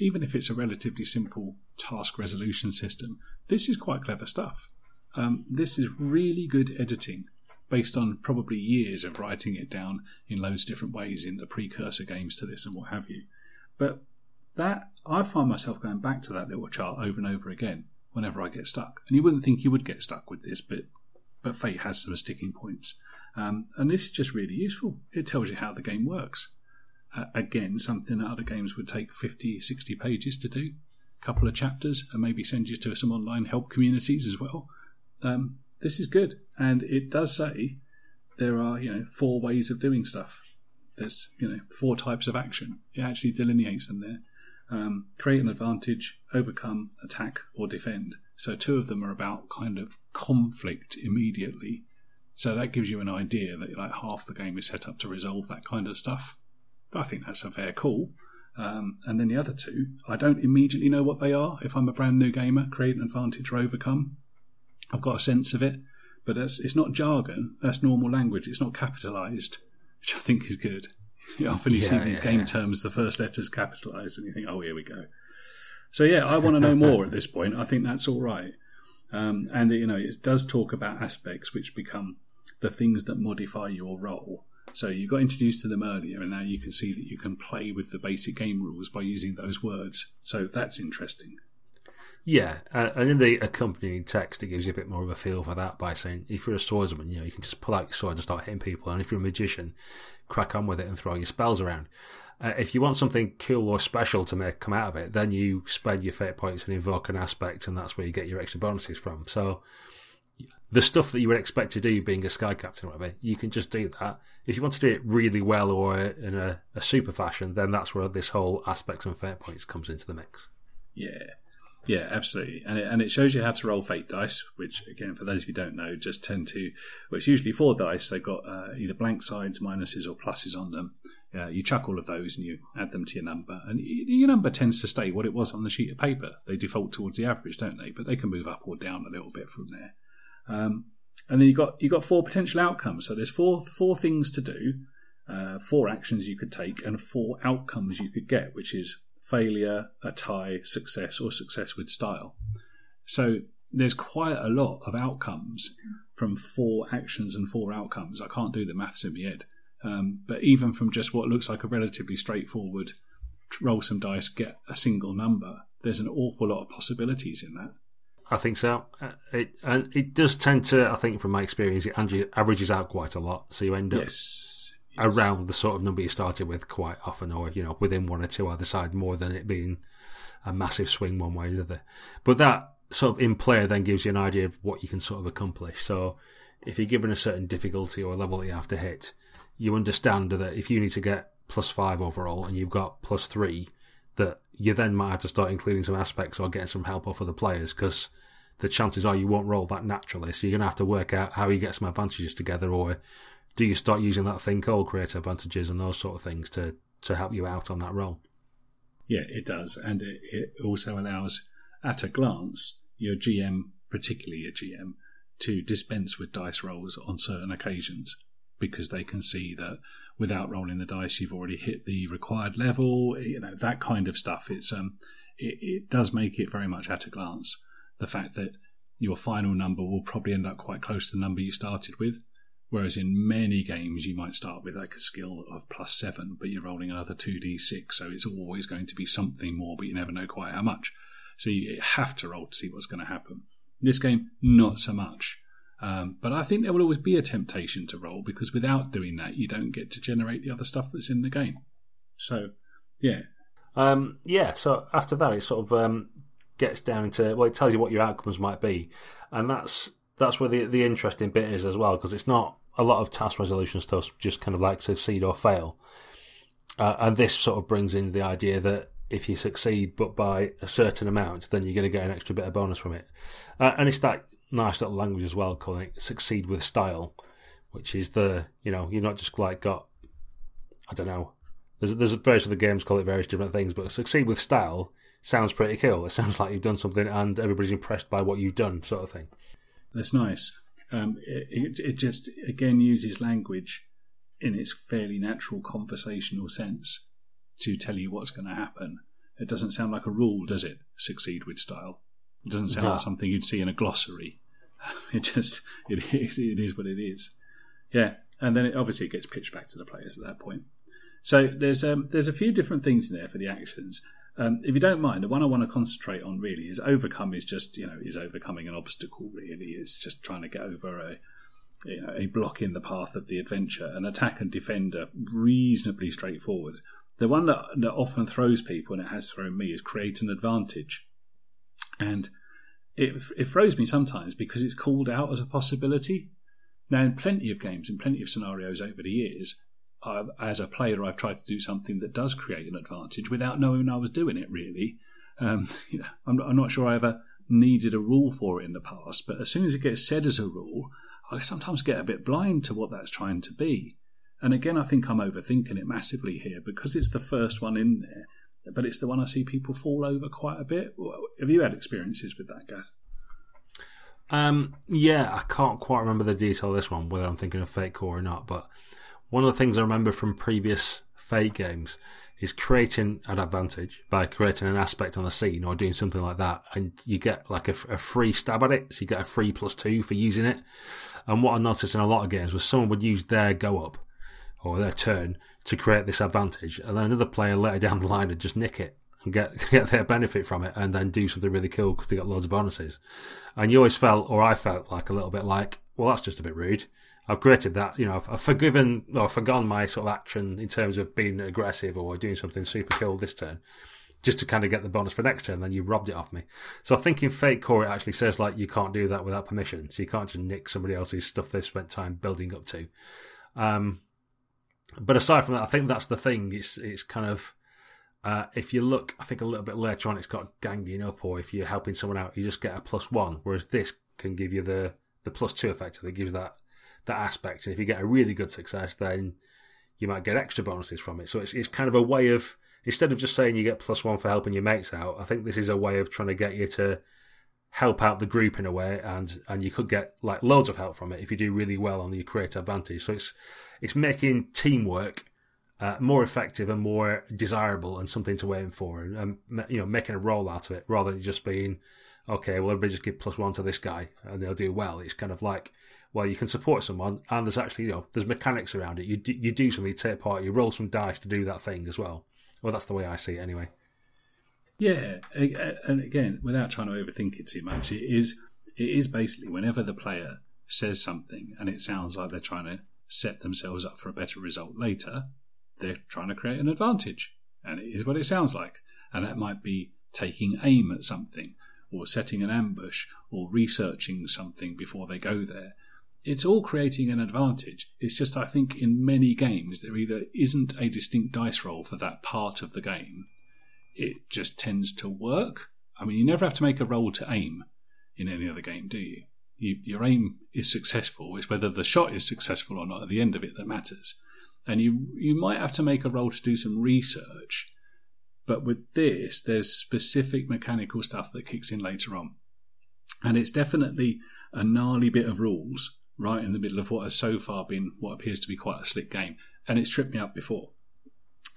even if it's a relatively simple task resolution system, this is quite clever stuff. Um, this is really good editing based on probably years of writing it down in loads of different ways in the precursor games to this and what have you. But that I find myself going back to that little chart over and over again whenever I get stuck. And you wouldn't think you would get stuck with this, but but Fate has some sticking points. Um, and this is just really useful. It tells you how the game works. Uh, again, something that other games would take 50, 60 pages to do. A couple of chapters, and maybe send you to some online help communities as well. Um, this is good, and it does say there are you know four ways of doing stuff. There's you know four types of action. It actually delineates them there. Um, create an advantage, overcome, attack, or defend. So two of them are about kind of conflict immediately. So that gives you an idea that like half the game is set up to resolve that kind of stuff. I think that's a fair call. Um, and then the other two, I don't immediately know what they are. If I'm a brand new gamer, create an advantage or overcome. I've got a sense of it, but it's not jargon. That's normal language. It's not capitalized, which I think is good. Often you yeah, see these yeah, game yeah. terms, the first letter's capitalized, and you think, oh, here we go. So yeah, I want to know more at this point. I think that's all right. Um, and you know, it does talk about aspects which become the things that modify your role. So you got introduced to them earlier, and now you can see that you can play with the basic game rules by using those words. So that's interesting. Yeah, and in the accompanying text, it gives you a bit more of a feel for that by saying if you're a swordsman, you know, you can just pull out your sword and start hitting people, and if you're a magician, crack on with it and throw your spells around. Uh, if you want something cool or special to make come out of it, then you spend your fate points and invoke an aspect, and that's where you get your extra bonuses from. So the stuff that you would expect to do being a sky captain or whatever, you can just do that. If you want to do it really well or in a, a super fashion, then that's where this whole aspects and fate points comes into the mix. Yeah. Yeah, absolutely, and it, and it shows you how to roll fate dice, which again, for those of you who don't know, just tend to. Well, it's usually four dice. They've got uh, either blank sides, minuses, or pluses on them. Uh, you chuck all of those and you add them to your number, and your number tends to stay what it was on the sheet of paper. They default towards the average, don't they? But they can move up or down a little bit from there. Um, and then you got you got four potential outcomes. So there's four four things to do, uh, four actions you could take, and four outcomes you could get, which is failure, a tie, success, or success with style. So there's quite a lot of outcomes from four actions and four outcomes. I can't do the maths in my head, um, but even from just what looks like a relatively straightforward roll some dice, get a single number, there's an awful lot of possibilities in that. I think so. Uh, it and it does tend to. I think from my experience, it averages out quite a lot. So you end up yes. Yes. around the sort of number you started with quite often, or you know, within one or two either side, more than it being a massive swing one way or the other. But that sort of in play then gives you an idea of what you can sort of accomplish. So if you're given a certain difficulty or level that you have to hit, you understand that if you need to get plus five overall and you've got plus three, that you then might have to start including some aspects or getting some help off other players because the chances are you won't roll that naturally. So you're going to have to work out how you get some advantages together, or do you start using that thing called create advantages and those sort of things to, to help you out on that roll? Yeah, it does. And it, it also allows, at a glance, your GM, particularly your GM, to dispense with dice rolls on certain occasions because they can see that without rolling the dice, you've already hit the required level. You know that kind of stuff. It's um, it, it does make it very much at a glance the fact that your final number will probably end up quite close to the number you started with. Whereas in many games, you might start with like a skill of plus seven, but you're rolling another 2d6, so it's always going to be something more, but you never know quite how much. So you have to roll to see what's going to happen. This game, not so much. Um, but I think there will always be a temptation to roll because without doing that, you don't get to generate the other stuff that's in the game. So, yeah. Um, yeah, so after that, it's sort of um, gets down into, well, it tells you what your outcomes might be. And that's that's where the, the interesting bit is as well, because it's not a lot of task resolution stuff, just kind of like succeed or fail. Uh, and this sort of brings in the idea that if you succeed but by a certain amount, then you're going to get an extra bit of bonus from it. Uh, and it's that nice little language as well, calling it succeed with style, which is the, you know, you're not just like got, I don't know, there's, there's various other games call it various different things, but succeed with style sounds pretty cool. It sounds like you've done something and everybody's impressed by what you've done, sort of thing. That's nice. Um, it, it, it just, again, uses language in its fairly natural conversational sense to tell you what's going to happen. It doesn't sound like a rule, does it? Succeed with style. It doesn't sound no. like something you'd see in a glossary. <laughs> It just it is it is what it is. Yeah, and then it, obviously it gets pitched back to the players at that point. So there's um, there's a few different things in there for the actions. Um, if you don't mind, the one I want to concentrate on really is overcome. Is just you know is overcoming an obstacle. Really, it's just trying to get over a you know, a block in the path of the adventure. An attack and defend are reasonably straightforward. The one that, that often throws people, and it has thrown me, is create an advantage. And it, it throws me sometimes because it's called out as a possibility. Now, in plenty of games, in plenty of scenarios over the years, As a player, I've tried to do something that does create an advantage without knowing I was doing it. Really, um, <laughs> you know, I'm, I'm not sure I ever needed a rule for it in the past, but as soon as it gets said as a rule, I sometimes get a bit blind to what that's trying to be. And again, I think I'm overthinking it massively here because it's the first one in there but it's the one I see people fall over quite a bit. Have you had experiences with that, Gaz? Um, yeah, I can't quite remember the detail of this one, whether I'm thinking of Fate Core or not. But one of the things I remember from previous Fate games is creating an advantage by creating an aspect on the scene or doing something like that, and you get like a, a, free stab at it. So you get a free plus two for using it. And what I noticed in a lot of games was someone would use their go up or their turn to create this advantage, and then another player later <laughs> down the line would just nick it and get <laughs> get their benefit from it, and then do something really cool because they got loads of bonuses. And you always felt, or I felt like a little bit like, well, that's just a bit rude. I've created that, you know, I've, I've forgiven or forgone my sort of action in terms of being aggressive or doing something super cool this turn, just to kind of get the bonus for next turn. Then you robbed it off me. So I think in Fate Core it actually says like you can't do that without permission, so you can't just nick somebody else's stuff they've spent time building up to. Um, but aside from that, I think that's the thing. It's it's kind of uh, if you look, I think a little bit later on, it's got ganging up, or if you're helping someone out, you just get a plus one. Whereas this can give you the the plus two effect. It gives that that aspect. And if you get a really good success, then you might get extra bonuses from it. So it's it's kind of a way of instead of just saying you get plus one for helping your mates out. I think this is a way of trying to get you to help out the group in a way, and and you could get like loads of help from it if you do really well on your create advantage. So it's it's making teamwork uh, more effective and more desirable and something to aim for, and um, you know making a role out of it rather than just being okay. Well, everybody just give plus one to this guy and they'll do well. It's kind of like well, you can support someone, and there's actually you know there's mechanics around it. You do, you do something, you take part, you roll some dice to do that thing as well. Well, that's the way I see it anyway. Yeah, and again, without trying to overthink it too much, it is it is basically whenever the player says something and it sounds like they're trying to set themselves up for a better result later, they're trying to create an advantage, and it is what it sounds like. And that might be taking aim at something, or setting an ambush, or researching something before they go there. It's all creating an advantage. It's just, I think, in many games, there either isn't a distinct dice roll for that part of the game, it just tends to work. I mean, you never have to make a roll to aim in any other game, do you? you? Your aim is successful. It's whether the shot is successful or not at the end of it that matters. And you you might have to make a roll to do some research, but with this, there's specific mechanical stuff that kicks in later on, and it's definitely a gnarly bit of rules right in the middle of what has so far been what appears to be quite a slick game, and it's tripped me up before.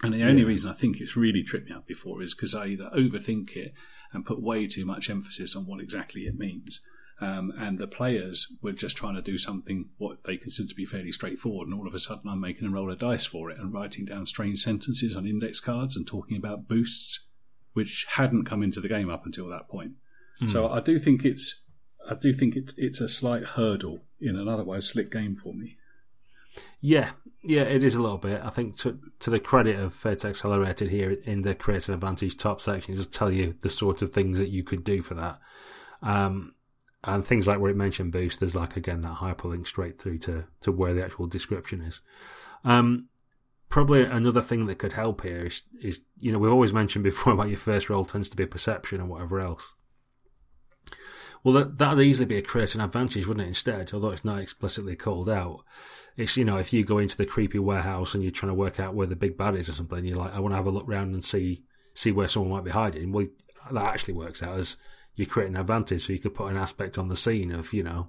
And the only yeah. reason I think it's really tripped me up before is because I either overthink it and put way too much emphasis on what exactly it means. Um, and the players were just trying to do something what they consider to be fairly straightforward, and all of a sudden I'm making a roll a dice for it and writing down strange sentences on index cards and talking about boosts, which hadn't come into the game up until that point. Hmm. So I do think it's I do think it's it's a slight hurdle in an otherwise slick game for me. Yeah, yeah, it is a little bit. I think to to the credit of Fate Accelerated here in the Create an Advantage top section, just tell you the sort of things that you could do for that. Um, and things like where it mentioned boost, there's like again that hyperlink straight through to, to where the actual description is. Um, probably another thing that could help here is, is, you know, we've always mentioned before <laughs> about your first roll tends to be perception and whatever else. Well, that, that'd easily be a create an advantage, wouldn't it? Instead, although it's not explicitly called out, it's you know if you go into the creepy warehouse and you're trying to work out where the big bad is or something, you're like, I want to have a look around and see see where someone might be hiding. Well, that actually works out as you create an advantage, so you could put an aspect on the scene of you know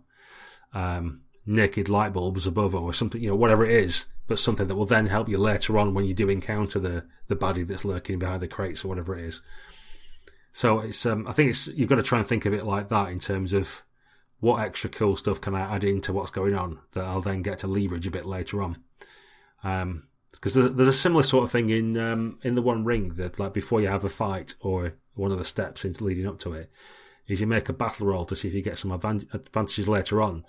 um, naked light bulbs above or something, you know, whatever it is, but something that will then help you later on when you do encounter the the baddie that's lurking behind the crates or whatever it is. So it's um, I think it's you've got to try and think of it like that in terms of what extra cool stuff can I add into what's going on that I'll then get to leverage a bit later on. Um, because there's, a similar sort of thing in um, in the One Ring that like before you have a fight or one of the steps into leading up to it is you make a battle roll to see if you get some advantages later on.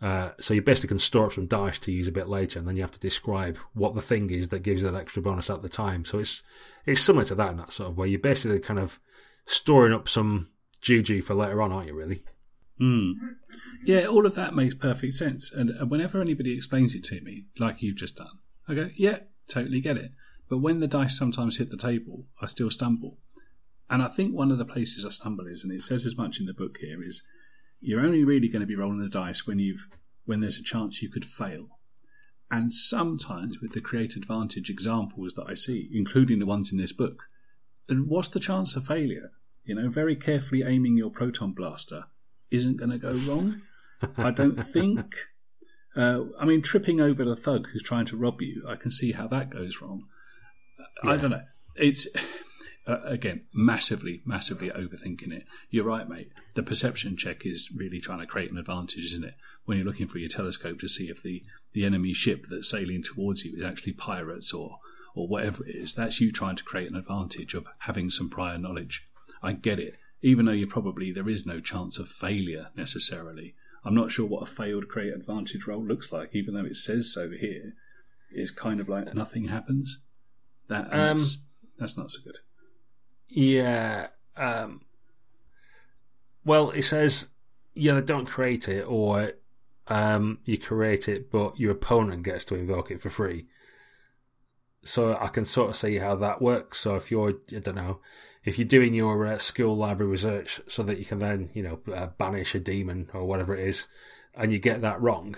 Uh, so you basically can store up some dice to use a bit later, and then you have to describe what the thing is that gives you that extra bonus at the time. So it's it's similar to that in that sort of way. You're basically kind of storing up some juju for later on, aren't you? Really? Mm. Yeah, all of that makes perfect sense. And whenever anybody explains it to me, like you've just done, I go, "Yeah, totally get it." But when the dice sometimes hit the table, I still stumble. And I think one of the places I stumble is, and it says as much in the book here, is you're only really going to be rolling the dice when you've when there's a chance you could fail. And sometimes with the create advantage examples that I see, including the ones in this book, what's the chance of failure? You know, very carefully aiming your proton blaster isn't going to go wrong. I don't <laughs> think. Uh, I mean, tripping over the thug who's trying to rob you, I can see how that goes wrong. Yeah. I don't know. It's uh, again massively, massively overthinking it. You're right, mate. The perception check is really trying to create an advantage, isn't it? When you're looking for your telescope to see if the the enemy ship that's sailing towards you is actually pirates or or whatever it is, that's you trying to create an advantage of having some prior knowledge. I get it, even though you probably there is no chance of failure necessarily. I'm not sure what a failed create advantage roll looks like, even though it says so here. It's kind of like nothing happens. That um, that's, that's not so good. Yeah. Um, well, it says yeah, they don't create it, or um, you create it, but your opponent gets to invoke it for free so I can sort of see how that works. So if you're, I don't know, if you're doing your uh, school library research so that you can then, you know, uh, banish a demon or whatever it is, and you get that wrong,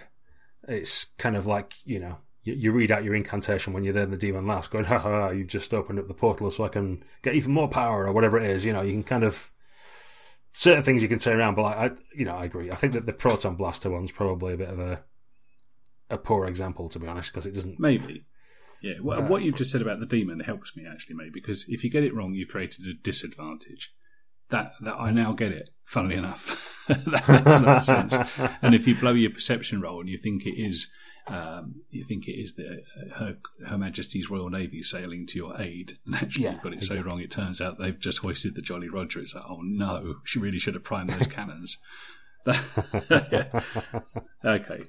it's kind of like, you know, you, you read out your incantation when you're there in the demon last, going, ha ha, you've just opened up the portal so I can get even more power or whatever it is. You know, you can kind of, certain things you can say around, but I, you know, I agree. I think that the proton blaster one's probably a bit of a, a poor example, to be honest, because it doesn't. Maybe yeah, what, uh, what you've just said about the demon helps me actually, mate, because if you get it wrong, you created a disadvantage. That that I now get it. Funnily enough, <laughs> that makes a lot of sense. And if you blow your perception roll and you think it is, um, you think it is the uh, her, her Majesty's Royal Navy sailing to your aid, <laughs> and actually yeah, you've got it exactly. so wrong. It turns out they've just hoisted the Jolly Roger. It's like, oh no, she really should have primed those cannons. <laughs> okay,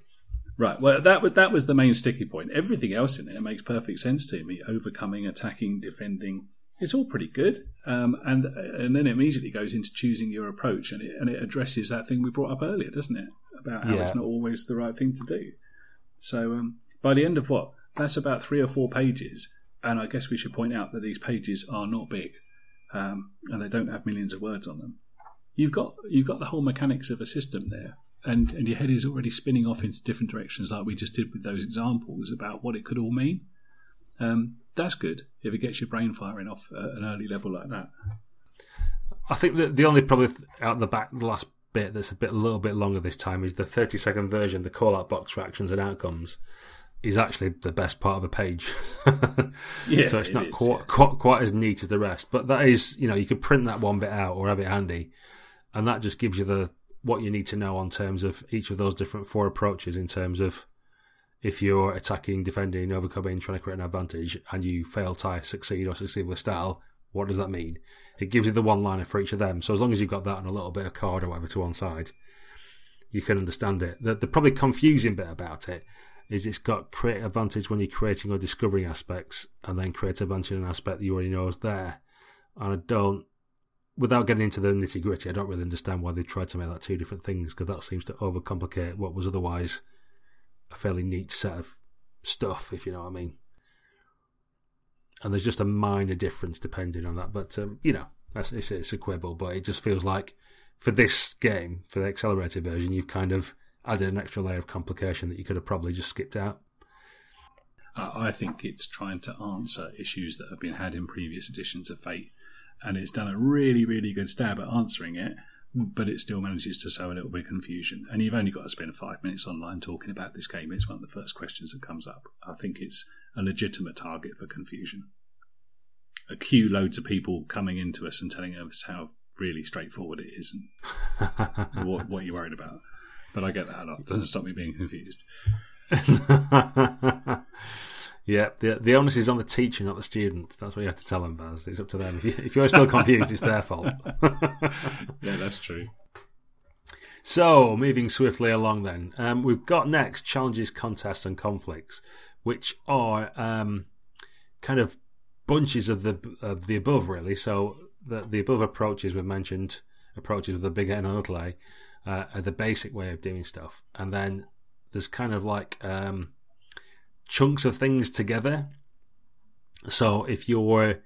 Right. Well, that was that was the main sticky point. Everything else in there makes perfect sense to me. Overcoming, attacking, defending. It's all pretty good. Um, and and then it immediately goes into choosing your approach, and it and it addresses that thing we brought up earlier, doesn't it? About how yeah. it's not always the right thing to do. So um, by the end of what? That's about three or four pages. And I guess we should point out that these pages are not big, um, and they don't have millions of words on them. You've got you've got the whole mechanics of a system there and and your head is already spinning off into different directions, like we just did with those examples about what it could all mean. Um, that's good if it gets your brain firing off at an early level like that. I think that the only probably out the back, the last bit that's a bit a little bit longer this time is the 30 second version, the call out box for actions and outcomes. Is actually the best part of the page. <laughs> yeah, so it's not quite, yeah. quite quite as neat as the rest, but that is you know you could print that one bit out or have it handy, and that just gives you the what you need to know on terms of each of those different four approaches in terms of if you're attacking, defending, overcoming, trying to create an advantage, and you fail to succeed or succeed with style, what does that mean? It gives you the one liner for each of them. So as long as you've got that and a little bit of card or whatever to one side, you can understand it. The, the probably confusing bit about it is it's got create advantage when you're creating or discovering aspects, and then create advantage in an aspect that you already know is there. And I don't, without getting into the nitty gritty, I don't really understand why they tried to make that two different things because that seems to overcomplicate what was otherwise a fairly neat set of stuff, if you know what I mean. And there's just a minor difference depending on that, but um, you know, that's it's, it's a quibble, but it just feels like for this game, for the accelerated version, you've kind of added an extra layer of complication that you could have probably just skipped out. I think it's trying to answer issues that have been had in previous editions of Fate, and it's done a really, really good stab at answering it. But it still manages to sow a little bit of confusion. And you've only got to spend five minutes online talking about this game. It's one of the first questions that comes up. I think it's a legitimate target for confusion. A queue loads of people coming into us and telling us how really straightforward it is and <laughs> what, what you're worried about. But I get that a lot. It doesn't stop me being confused. <laughs> yeah, the the onus is on the teacher, not the student. That's what you have to tell them, Baz. It's up to them. If, you, if you're still confused, it's their fault. <laughs> yeah, that's true. So, moving swiftly along, then um, we've got next challenges, contests, and conflicts, which are um, kind of bunches of the of the above, really. So, the the above approaches we've mentioned, approaches with a big N and little a, uh, are the basic way of doing stuff, and then there's kind of like um, chunks of things together. So if you're,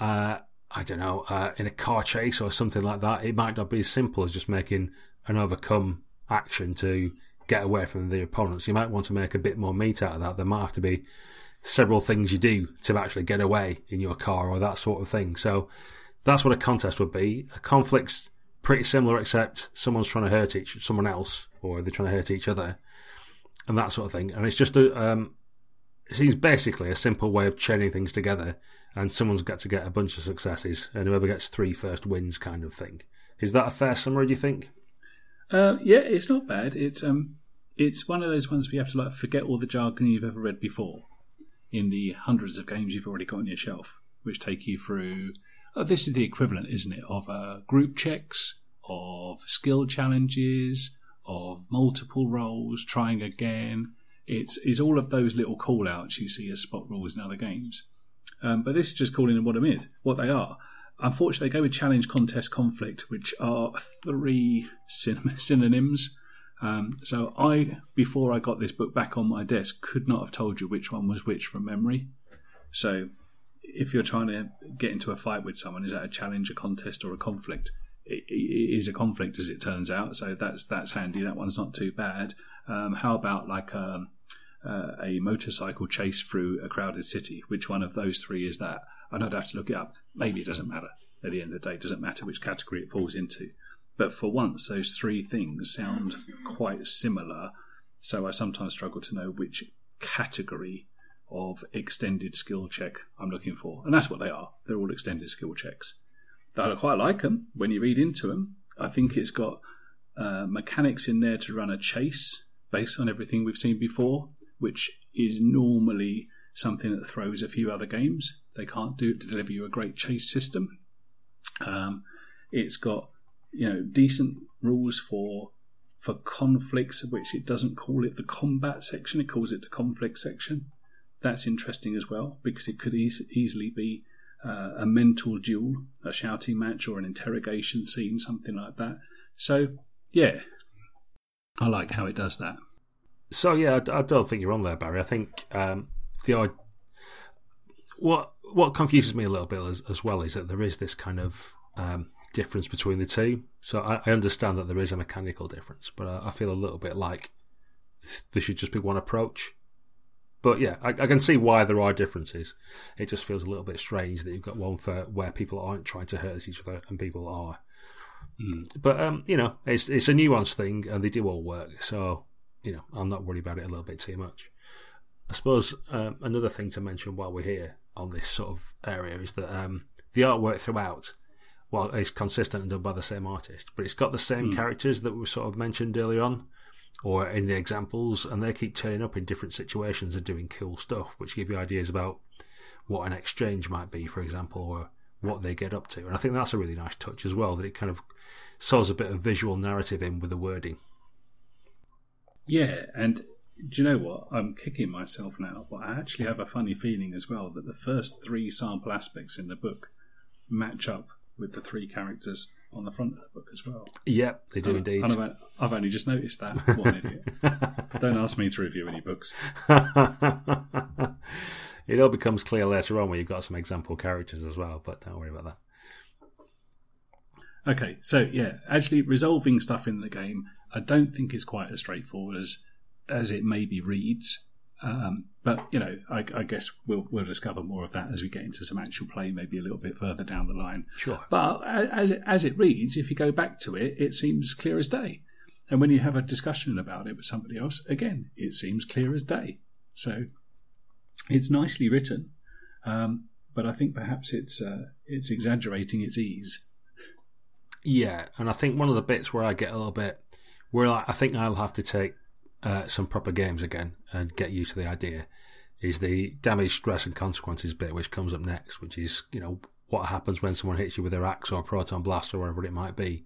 uh, I don't know, uh, in a car chase or something like that, it might not be as simple as just making an overcome action to get away from the opponents. You might want to make a bit more meat out of that. There might have to be several things you do to actually get away in your car or that sort of thing. So that's what a contest would be. A conflict's pretty similar, except someone's trying to hurt each someone else, or they're trying to hurt each other and that sort of thing. And it's just a, um, it seems basically a simple way of chaining things together, and someone's got to get a bunch of successes, and whoever gets three first wins, kind of thing. Is that a fair summary? Do you think? Uh, yeah, it's not bad. It's um, it's one of those ones where you have to like forget all the jargon you've ever read before in the hundreds of games you've already got on your shelf, which take you through. Oh, this is the equivalent, isn't it, of uh, group checks, of skill challenges, of multiple roles, trying again. It's, it's all of those little call outs you see as spot rules in other games. Um, but this is just calling them what, is, what they are. Unfortunately, they go with challenge, contest, conflict, which are three syn- <laughs> synonyms. Um, so I, before I got this book back on my desk, could not have told you which one was which from memory. So if you're trying to get into a fight with someone, is that a challenge, a contest, or a conflict? it is a conflict as it turns out. So that's that's handy. That one's not too bad. Um, how about like um, uh, a motorcycle chase through a crowded city? Which one of those three is that? And I'd have to look it up. Maybe it doesn't matter. At the end of the day, it doesn't matter which category it falls into. But for once, those three things sound quite similar. So I sometimes struggle to know which category of extended skill check I'm looking for. And that's what they are. They're all extended skill checks. I quite like them when you read into them. I think it's got uh, mechanics in there to run a chase based on everything we've seen before, which is normally something that throws a few other games. They can't do it to deliver you a great chase system. Um, it's got you know decent rules for for conflicts, which it doesn't call it the combat section; it calls it the conflict section. That's interesting as well because it could e- easily be uh, a mental duel, a shouting match, or an interrogation scene, something like that. So, yeah, I like how it does that. So, yeah, I, I don't think you're on there, Barry. I think um, the what what confuses me a little bit as, as well is that there is this kind of um, difference between the two. So I, I, understand that there is a mechanical difference, but I, I, feel a little bit like there should just be one approach. But yeah, I, I, can see why there are differences. It just feels a little bit strange that you've got one for where people aren't trying to hurt each other and people are. Mm. But um, you know, it's it's a nuanced thing, and they do all work. So you know, I'm not worried about it a little bit too much. I suppose um, another thing to mention while we're here on this sort of area is that um, the artwork throughout, well, is consistent and done by the same artist, but it's got the same mm. characters that we sort of mentioned earlier on or in the examples, and they keep turning up in different situations and doing cool stuff, which give you ideas about what an exchange might be, for example, or what they get up to. And I think that's a really nice touch as well, that it kind of sows a bit of visual narrative in with the wording. Yeah, and do you know what? I'm kicking myself now, but I actually have a funny feeling as well that the first three sample aspects in the book match up with the three characters on the front of the book as well. Yep, they do And- indeed. and I've, I've only just noticed that. <laughs> What an idiot. Don't ask me to review any books. <laughs> it all becomes clear later on when you've got some example characters as well, but don't worry about that. Okay, so yeah, actually resolving stuff in the game, I don't think is quite as straightforward as as it maybe reads. Um, but you know, I, I guess we'll we'll discover more of that as we get into some actual play, maybe a little bit further down the line. Sure. But as it, as it reads, if you go back to it, it seems clear as day. And when you have a discussion about it with somebody else, again, it seems clear as day. So it's nicely written, um, but I think perhaps it's uh, it's exaggerating its ease. Yeah, and I think one of the bits where I get a little bit, where I, think I'll have to take uh, some proper games again and get used to the idea, is the damage, stress, and consequences bit, which comes up next, which is you know what happens when someone hits you with their axe or a proton blast or whatever it might be,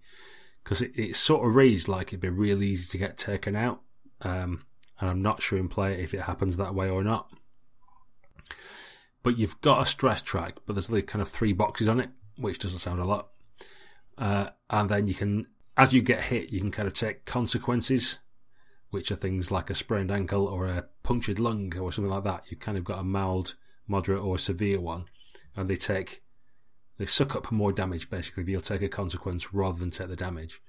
because it, it sort of reads like it'd be really easy to get taken out, um, and I'm not sure in play if it happens that way or not. But you've got a stress track, but there's like kind of three boxes on it, which doesn't sound a lot. Uh, and then you can, as you get hit, you can kind of take consequences, which are things like a sprained ankle or a punctured lung or something like that. You've kind of got a mild, moderate, or severe one, and they take, they suck up more damage basically. But you'll take a consequence rather than take the damage.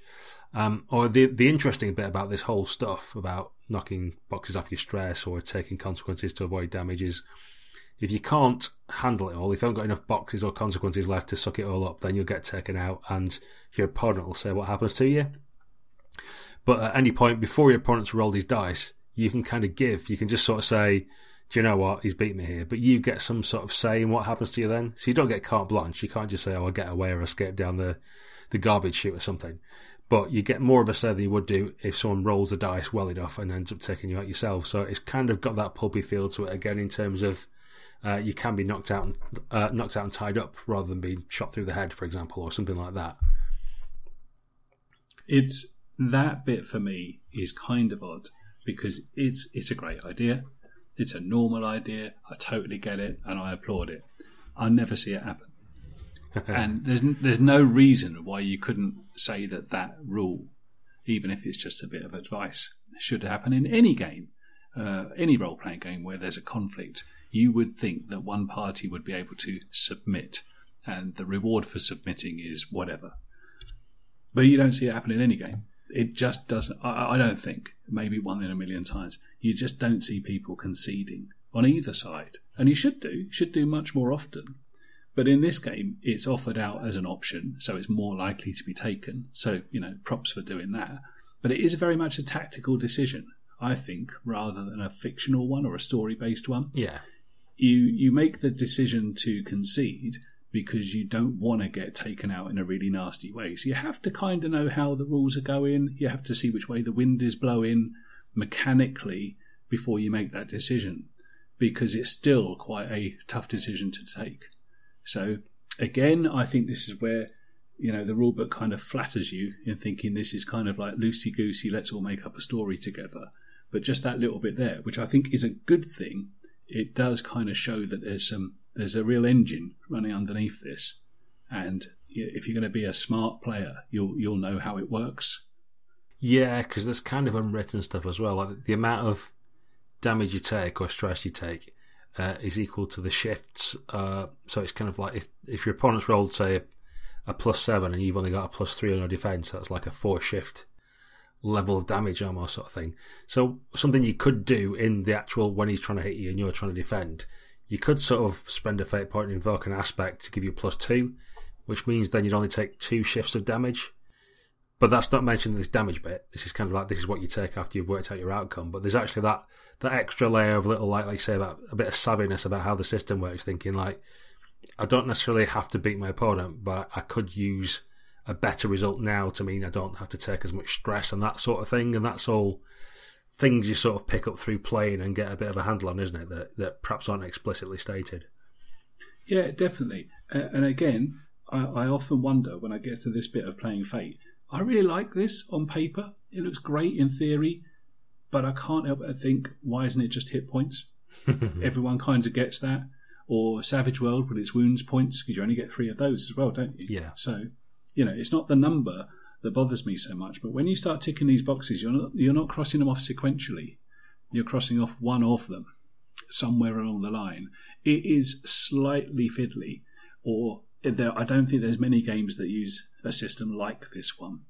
Um, or the the interesting bit about this whole stuff about knocking boxes off your stress or taking consequences to avoid damage is if you can't handle it all, if you haven't got enough boxes or consequences left to suck it all up, then you'll get taken out and your opponent will say what happens to you. But at any point before your opponent's rolled his dice, you can kind of give, you can just sort of say, do you know what, he's beat me here. But you get some sort of say in what happens to you then. So you don't get carte blanche. You can't just say, oh, I'll get away or escape down the, the garbage chute or something. But you get more of a say than you would do if someone rolls the dice well enough and ends up taking you out yourself. So it's kind of got that pulpy feel to it again in terms of uh, you can be knocked out and uh, knocked out and tied up rather than being shot through the head, for example, or something like that. It's that bit for me is kind of odd because it's it's a great idea. It's a normal idea. I totally get it and I applaud it. I never see it happen. <laughs> and there's there's no reason why you couldn't say that that rule, even if it's just a bit of advice, should happen in any game, uh, any role playing game where there's a conflict. You would think that one party would be able to submit, and the reward for submitting is whatever. But you don't see it happen in any game. It just doesn't. I, I don't think. Maybe one in a million times. You just don't see people conceding on either side, and you should do. Should do much more often. But in this game, it's offered out as an option, so it's more likely to be taken. So, you know, props for doing that. But it is very much a tactical decision, I think, rather than a fictional one or a story based one. Yeah. You you make the decision to concede because you don't want to get taken out in a really nasty way. So you have to kind of know how the rules are going. You have to see which way the wind is blowing mechanically before you make that decision because it's still quite a tough decision to take. So again, I think this is where you know the rulebook kind of flatters you in thinking this is kind of like loosey goosey. Let's all make up a story together. But just that little bit there, which I think is a good thing, it does kind of show that there's some there's a real engine running underneath this, and if you're going to be a smart player, you'll you'll know how it works. Yeah, because there's kind of unwritten stuff as well. Like the amount of damage you take or stress you take uh, is equal to the shifts. Uh, so it's kind of like if if your opponent's rolled say a plus seven and you've only got a plus three on your defense, that's like a four shift level of damage almost sort of thing. So something you could do in the actual when he's trying to hit you and you're trying to defend, you could sort of spend a fate point and invoke an aspect to give you plus two, which means then you'd only take two shifts of damage. But that's not mentioning this damage bit. This is kind of like this is what you take after you've worked out your outcome. But there's actually that that extra layer of little like like say about a bit of savviness about how the system works. Thinking like I don't necessarily have to beat my opponent, but I could use a better result now to mean I don't have to take as much stress and that sort of thing. And that's all things you sort of pick up through playing and get a bit of a handle on, isn't it? That that perhaps aren't explicitly stated. Yeah, definitely. Uh, and again, I, I often wonder when I get to this bit of playing Fate. I really like this on paper. It looks great in theory, but I can't help but think, why isn't it just hit points? <laughs> Everyone kind of gets that. Or Savage World with its wounds points, because you only get three of those as well, don't you? Yeah. So, you know, it's not the number that bothers me so much, but when you start ticking these boxes, you're not you're not crossing them off sequentially. You're crossing off one of them somewhere along the line. It is slightly fiddly, or there, I don't think there's many games that use a system like this one.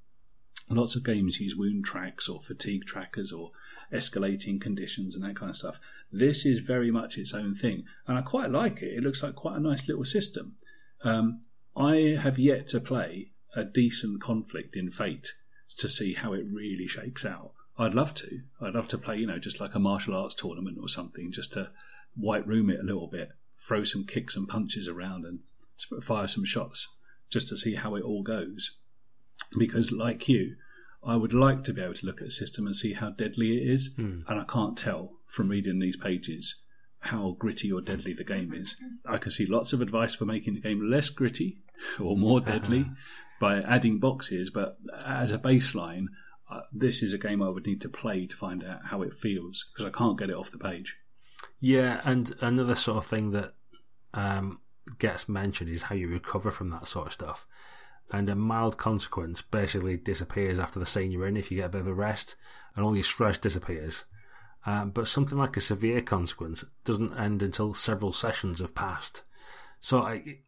Lots of games use wound tracks or fatigue trackers or escalating conditions and that kind of stuff. This is very much its own thing, and I quite like it. It looks like quite a nice little system. Um, I have yet to play a decent conflict in Fate to see how it really shakes out. I'd love to. I'd love to play, you know, just like a martial arts tournament or something, just to white room it a little bit, throw some kicks and punches around, and fire some shots, just to see how it all goes. Because, like you, I would like to be able to look at a system and see how deadly it is, Hmm. and I can't tell from reading these pages how gritty or deadly the game is. I can see lots of advice for making the game less gritty <laughs> or more deadly by adding boxes, but as a baseline, uh, this is a game I would need to play to find out how it feels because I can't get it off the page. Yeah, and another sort of thing that um, gets mentioned is how you recover from that sort of stuff. And a mild consequence basically disappears after the scene you're in if you get a bit of a rest, and all your stress disappears. Um, but something like a severe consequence doesn't end until several sessions have passed. So, I,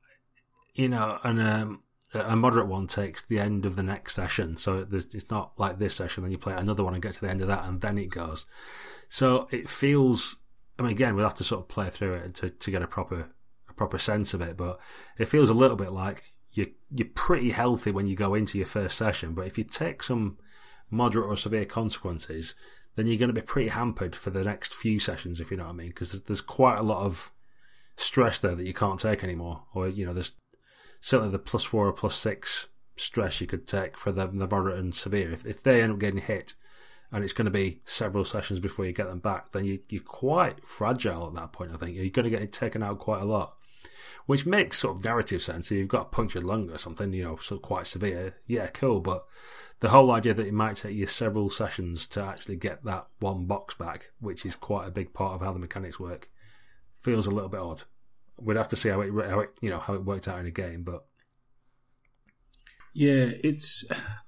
you know, and um, a moderate one takes the end of the next session. So it's not like this session, then you play another one and get to the end of that, and then it goes. So it feels. I mean, again, we'll have to sort of play through it to, to get a proper a proper sense of it. But it feels a little bit like you you're pretty healthy when you go into your first session. But if you take some moderate or severe consequences, then you're going to be pretty hampered for the next few sessions, if you know what I mean. Because there's, there's quite a lot of stress there that you can't take anymore. Or you know, there's certainly the plus four or plus six stress you could take for the, the moderate and severe. If, if they end up getting hit, and it's going to be several sessions before you get them back, then you, you're quite fragile at that point. I think you're going to get taken out quite a lot, which makes sort of narrative sense. If you've got a punctured lung or something, you know, so quite severe, yeah, cool. But the whole idea that it might take you several sessions to actually get that one box back, which is quite a big part of how the mechanics work, feels a little bit odd. We'd have to see how it, how it you know, how it worked out in a game, but Yeah, it's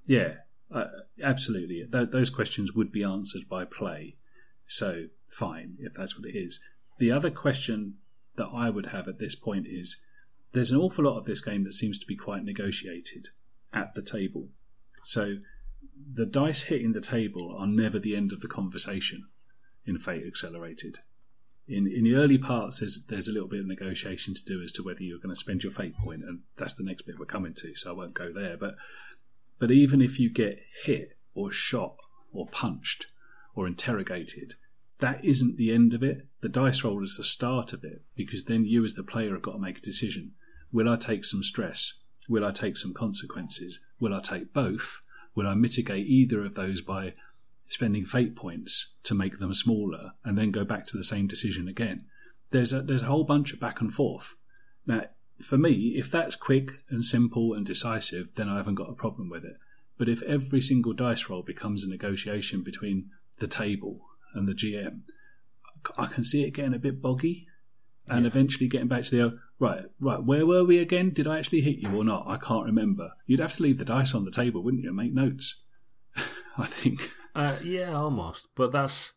yeah, uh, absolutely. Th- those questions would be answered by play, so fine if that's what it is. The other question that I would have at this point is: there's an awful lot of this game that seems to be quite negotiated at the table. So the dice hitting the table are never the end of the conversation in Fate Accelerated. In in the early parts, there's there's a little bit of negotiation to do as to whether you're going to spend your fate point, and that's the next bit we're coming to. So I won't go there. But but even if you get hit or shot or punched or interrogated, that isn't the end of it. The dice roll is the start of it because then you, as the player, have got to make a decision. Will I take some stress? Will I take some consequences? Will I take both? Will I mitigate either of those by spending fate points to make them smaller and then go back to the same decision again? There's a, there's a whole bunch of back and forth. Now, for me, if that's quick and simple and decisive, then I haven't got a problem with it. But if every single dice roll becomes a negotiation between the table and the GM, I can see it getting a bit boggy and eventually getting back to the right, right, where were we again? Did I actually hit you or not? I can't remember. You'd have to leave the dice on the table, wouldn't you, and make notes? <laughs> I think. Uh, yeah, almost. But that's.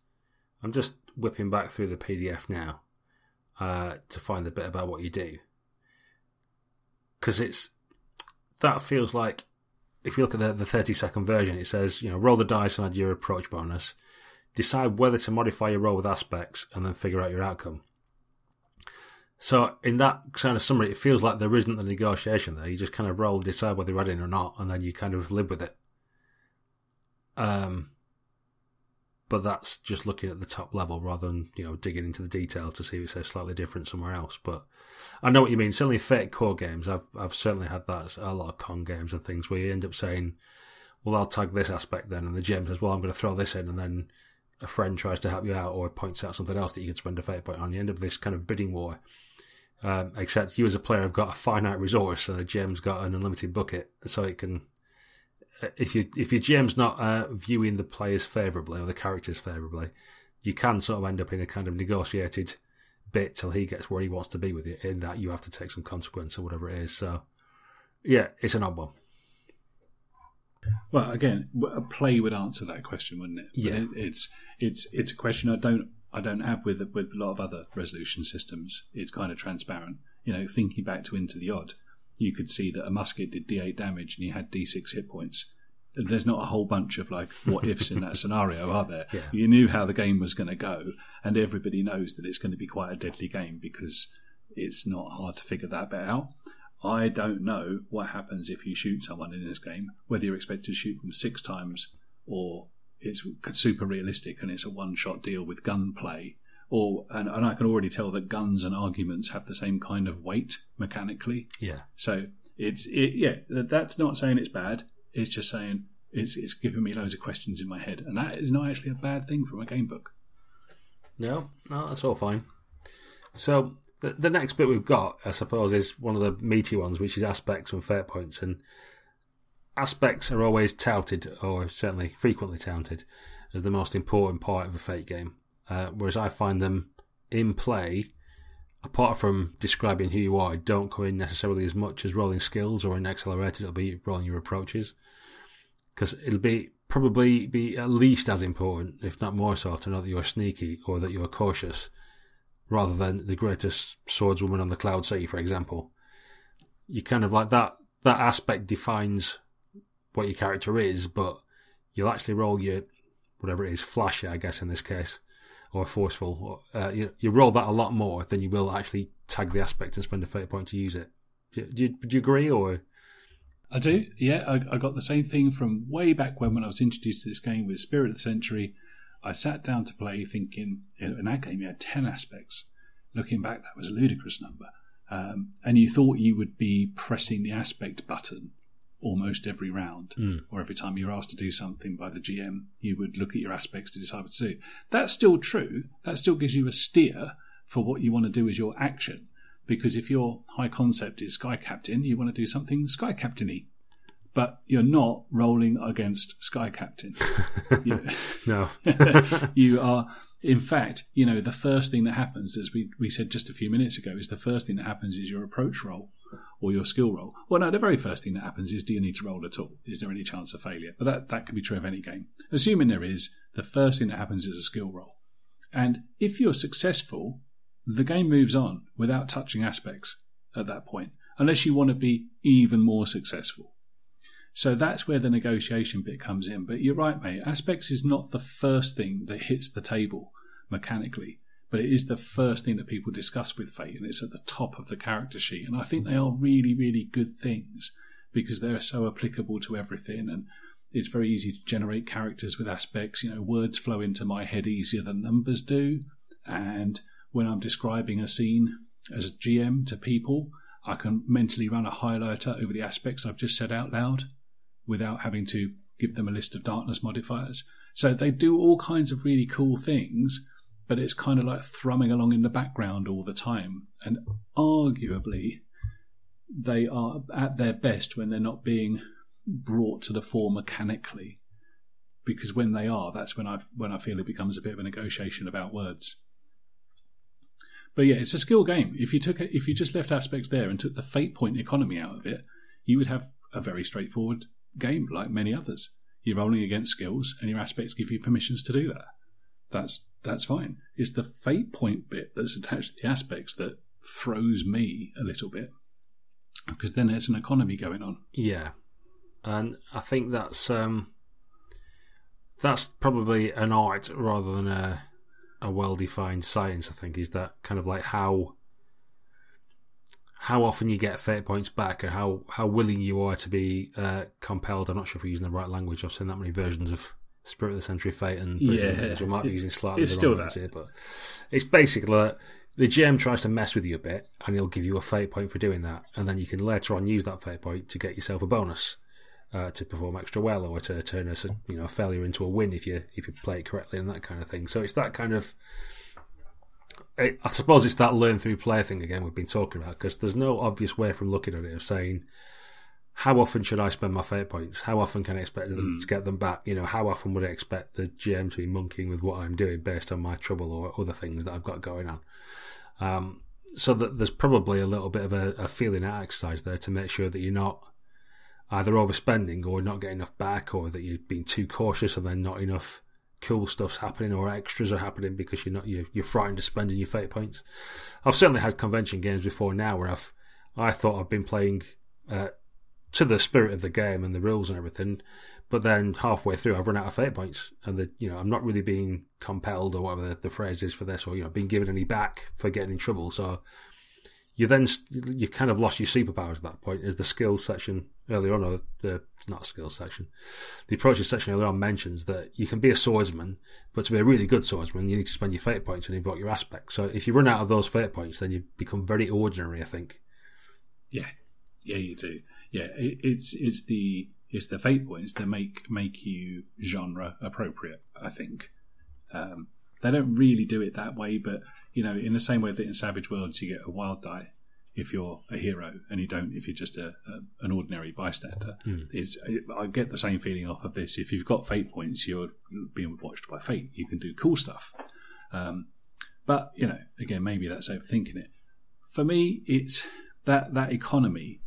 I'm just whipping back through the PDF now uh, to find a bit about what you do. Because it's. That feels like. If you look at the, the 30 second version, it says, you know, roll the dice and add your approach bonus. Decide whether to modify your roll with aspects and then figure out your outcome. So, in that kind of summary, it feels like there isn't the negotiation there. You just kind of roll, decide whether you're adding or not, and then you kind of live with it. Um, but that's just looking at the top level rather than you know digging into the detail to see if it's slightly different somewhere else. But I know what you mean. Certainly, Fate Core games. I've I've certainly had that a lot of con games and things where you end up saying, "Well, I'll tag this aspect then," and the GM says, "Well, I'm going to throw this in," and then a friend tries to help you out or points out something else that you can spend a fate point on. You end up this kind of bidding war. Um, except you as a player have got a finite resource, and the GM's got an unlimited bucket, so it can if you if your GM's not uh, viewing the players favourably or the characters favourably, you can sort of end up in a kind of negotiated bit till he gets where he wants to be with you. In that you have to take some consequence or whatever it is. So, yeah, it's an odd one. Well, again, a play would answer that question, wouldn't it? Yeah, it, it's it's it's a question I don't I don't have with with a lot of other resolution systems. It's kind of transparent. You know, thinking back to Into the Odd, you could see that a musket did D8 damage and you had D6 hit points. There's not a whole bunch of like what ifs in that <laughs> scenario, are there? Yeah. You knew how the game was going to go, and everybody knows that it's going to be quite a deadly game because it's not hard to figure that bit out. I don't know what happens if you shoot someone in this game, whether you're expected to shoot them six times or it's super realistic and it's a one shot deal with gunplay. Or and, and I can already tell that guns and arguments have the same kind of weight mechanically. Yeah. So it's it, yeah, that's not saying it's bad. It's just saying it's it's giving me loads of questions in my head, and that is not actually a bad thing from a game book. No, no, that's all fine. So the, the next bit we've got, I suppose, is one of the meaty ones, which is aspects and fate points. And aspects are always touted, or certainly frequently touted, as the most important part of a fate game. Uh, whereas I find them in play, apart from describing who you are, don't come in necessarily as much as rolling skills or in accelerated, it'll be rolling your approaches. Because it'll be probably be at least as important, if not more so, to know that you're sneaky or that you're cautious rather than the greatest swordswoman on the cloud sea, for example. You kind of like that that aspect defines what your character is, but you'll actually roll your whatever it is, flashy, I guess in this case, or forceful. uh, you, you roll that a lot more than you will actually tag the aspect and spend a fate point to use it. Do, do, do you agree, or? I do. Yeah, I, I got the same thing from way back when when I was introduced to this game with Spirit of the Century I sat down to play thinking, in that game you had 10 aspects. Looking back, that was a ludicrous number. Um, and you thought you would be pressing the aspect button almost every round, mm. or every time you're asked to do something by the GM, you would look at your aspects to decide what to do. That's still true. That still gives you a steer for what you want to do as your action. Because if your high concept is Sky Captain, you want to do something Sky Captain but you're not rolling against Sky Captain. <laughs> you, no. <laughs> you are, in fact, you know, the first thing that happens, as we, we said just a few minutes ago, is the first thing that happens is your approach roll or your skill roll. Well, no, the very first thing that happens is do you need to roll at all? Is there any chance of failure? But that, that can be true of any game. Assuming there is, the first thing that happens is a skill roll. And if you're successful, the game moves on without touching aspects at that point, unless you want to be even more successful. So that's where the negotiation bit comes in. But you're right, mate. Aspects is not the first thing that hits the table mechanically, but it is the first thing that people discuss with Fate, and it's at the top of the character sheet. And I think they are really, really good things because they're so applicable to everything and it's very easy to generate characters with aspects. You know, words flow into my head easier than numbers do. And when I'm describing a scene as a GM to people, I can mentally run a highlighter over the aspects I've just said out loud without having to give them a list of darkness modifiers. So they do all kinds of really cool things, but it's kind of like thrumming along in the background all the time. And arguably, they are at their best when they're not being brought to the fore mechanically. Because when they are, that's when I when I feel it becomes a bit of a negotiation about words. But yeah, it's a skill game. If you took if you just left aspects there and took the fate point economy out of it, you would have a very straightforward game like many others. You're rolling against skills, and your aspects give you permissions to do that. That's that's fine. It's the fate point bit that's attached to the aspects that throws me a little bit because then there's an economy going on. Yeah, and I think that's um, that's probably an art rather than a a well defined science. I think is that kind of like how how often you get fate points back, or how, how willing you are to be uh, compelled. I'm not sure if we're using the right language. I've seen that many versions of Spirit of the Century Fate, and yeah, we might be using slightly it's still that. Here, but it's basically that the GM tries to mess with you a bit, and he'll give you a fate point for doing that, and then you can later on use that fate point to get yourself a bonus. Uh, to perform extra well, or to turn a you know a failure into a win if you if you play it correctly and that kind of thing. So it's that kind of I suppose it's that learn through play thing again we've been talking about because there's no obvious way from looking at it of saying how often should I spend my fate points? How often can I expect them Mm. to get them back? You know, how often would I expect the GM to be monkeying with what I'm doing based on my trouble or other things that I've got going on? Um, so that there's probably a little bit of a, a feeling out exercise there to make sure that you're not either overspending or not getting enough back, or that you've been too cautious and then not enough cool stuff's happening or extras are happening because you're not you're, you're frightened of spending your fate points. I've certainly had convention games before now where I've I thought I've been playing uh, to the spirit of the game and the rules and everything, but then halfway through I've run out of fate points and the you know I'm not really being compelled or whatever the, the phrase is for this or you know being given any back for getting in trouble. So you then you kind of lost your superpowers at that point. Is the skills section earlier on, or the not skills section, the approaches section earlier on mentions that you can be a swordsman, but to be a really good swordsman, you need to spend your fate points and invoke your aspects. So if you run out of those fate points, then you become very ordinary. I think. Yeah, yeah, you do. Yeah, it, it's it's the it's the fate points that make make you genre appropriate. I think um, they don't really do it that way, but you know, in the same way that in Savage Worlds you get a wild die if you're a hero, and you don't if you're just a, a an ordinary bystander. Mm. Is I get the same feeling off of this. If you've got fate points, you're being watched by fate. You can do cool stuff. Um, but you know, again, maybe that's overthinking it. For me, it's that that economy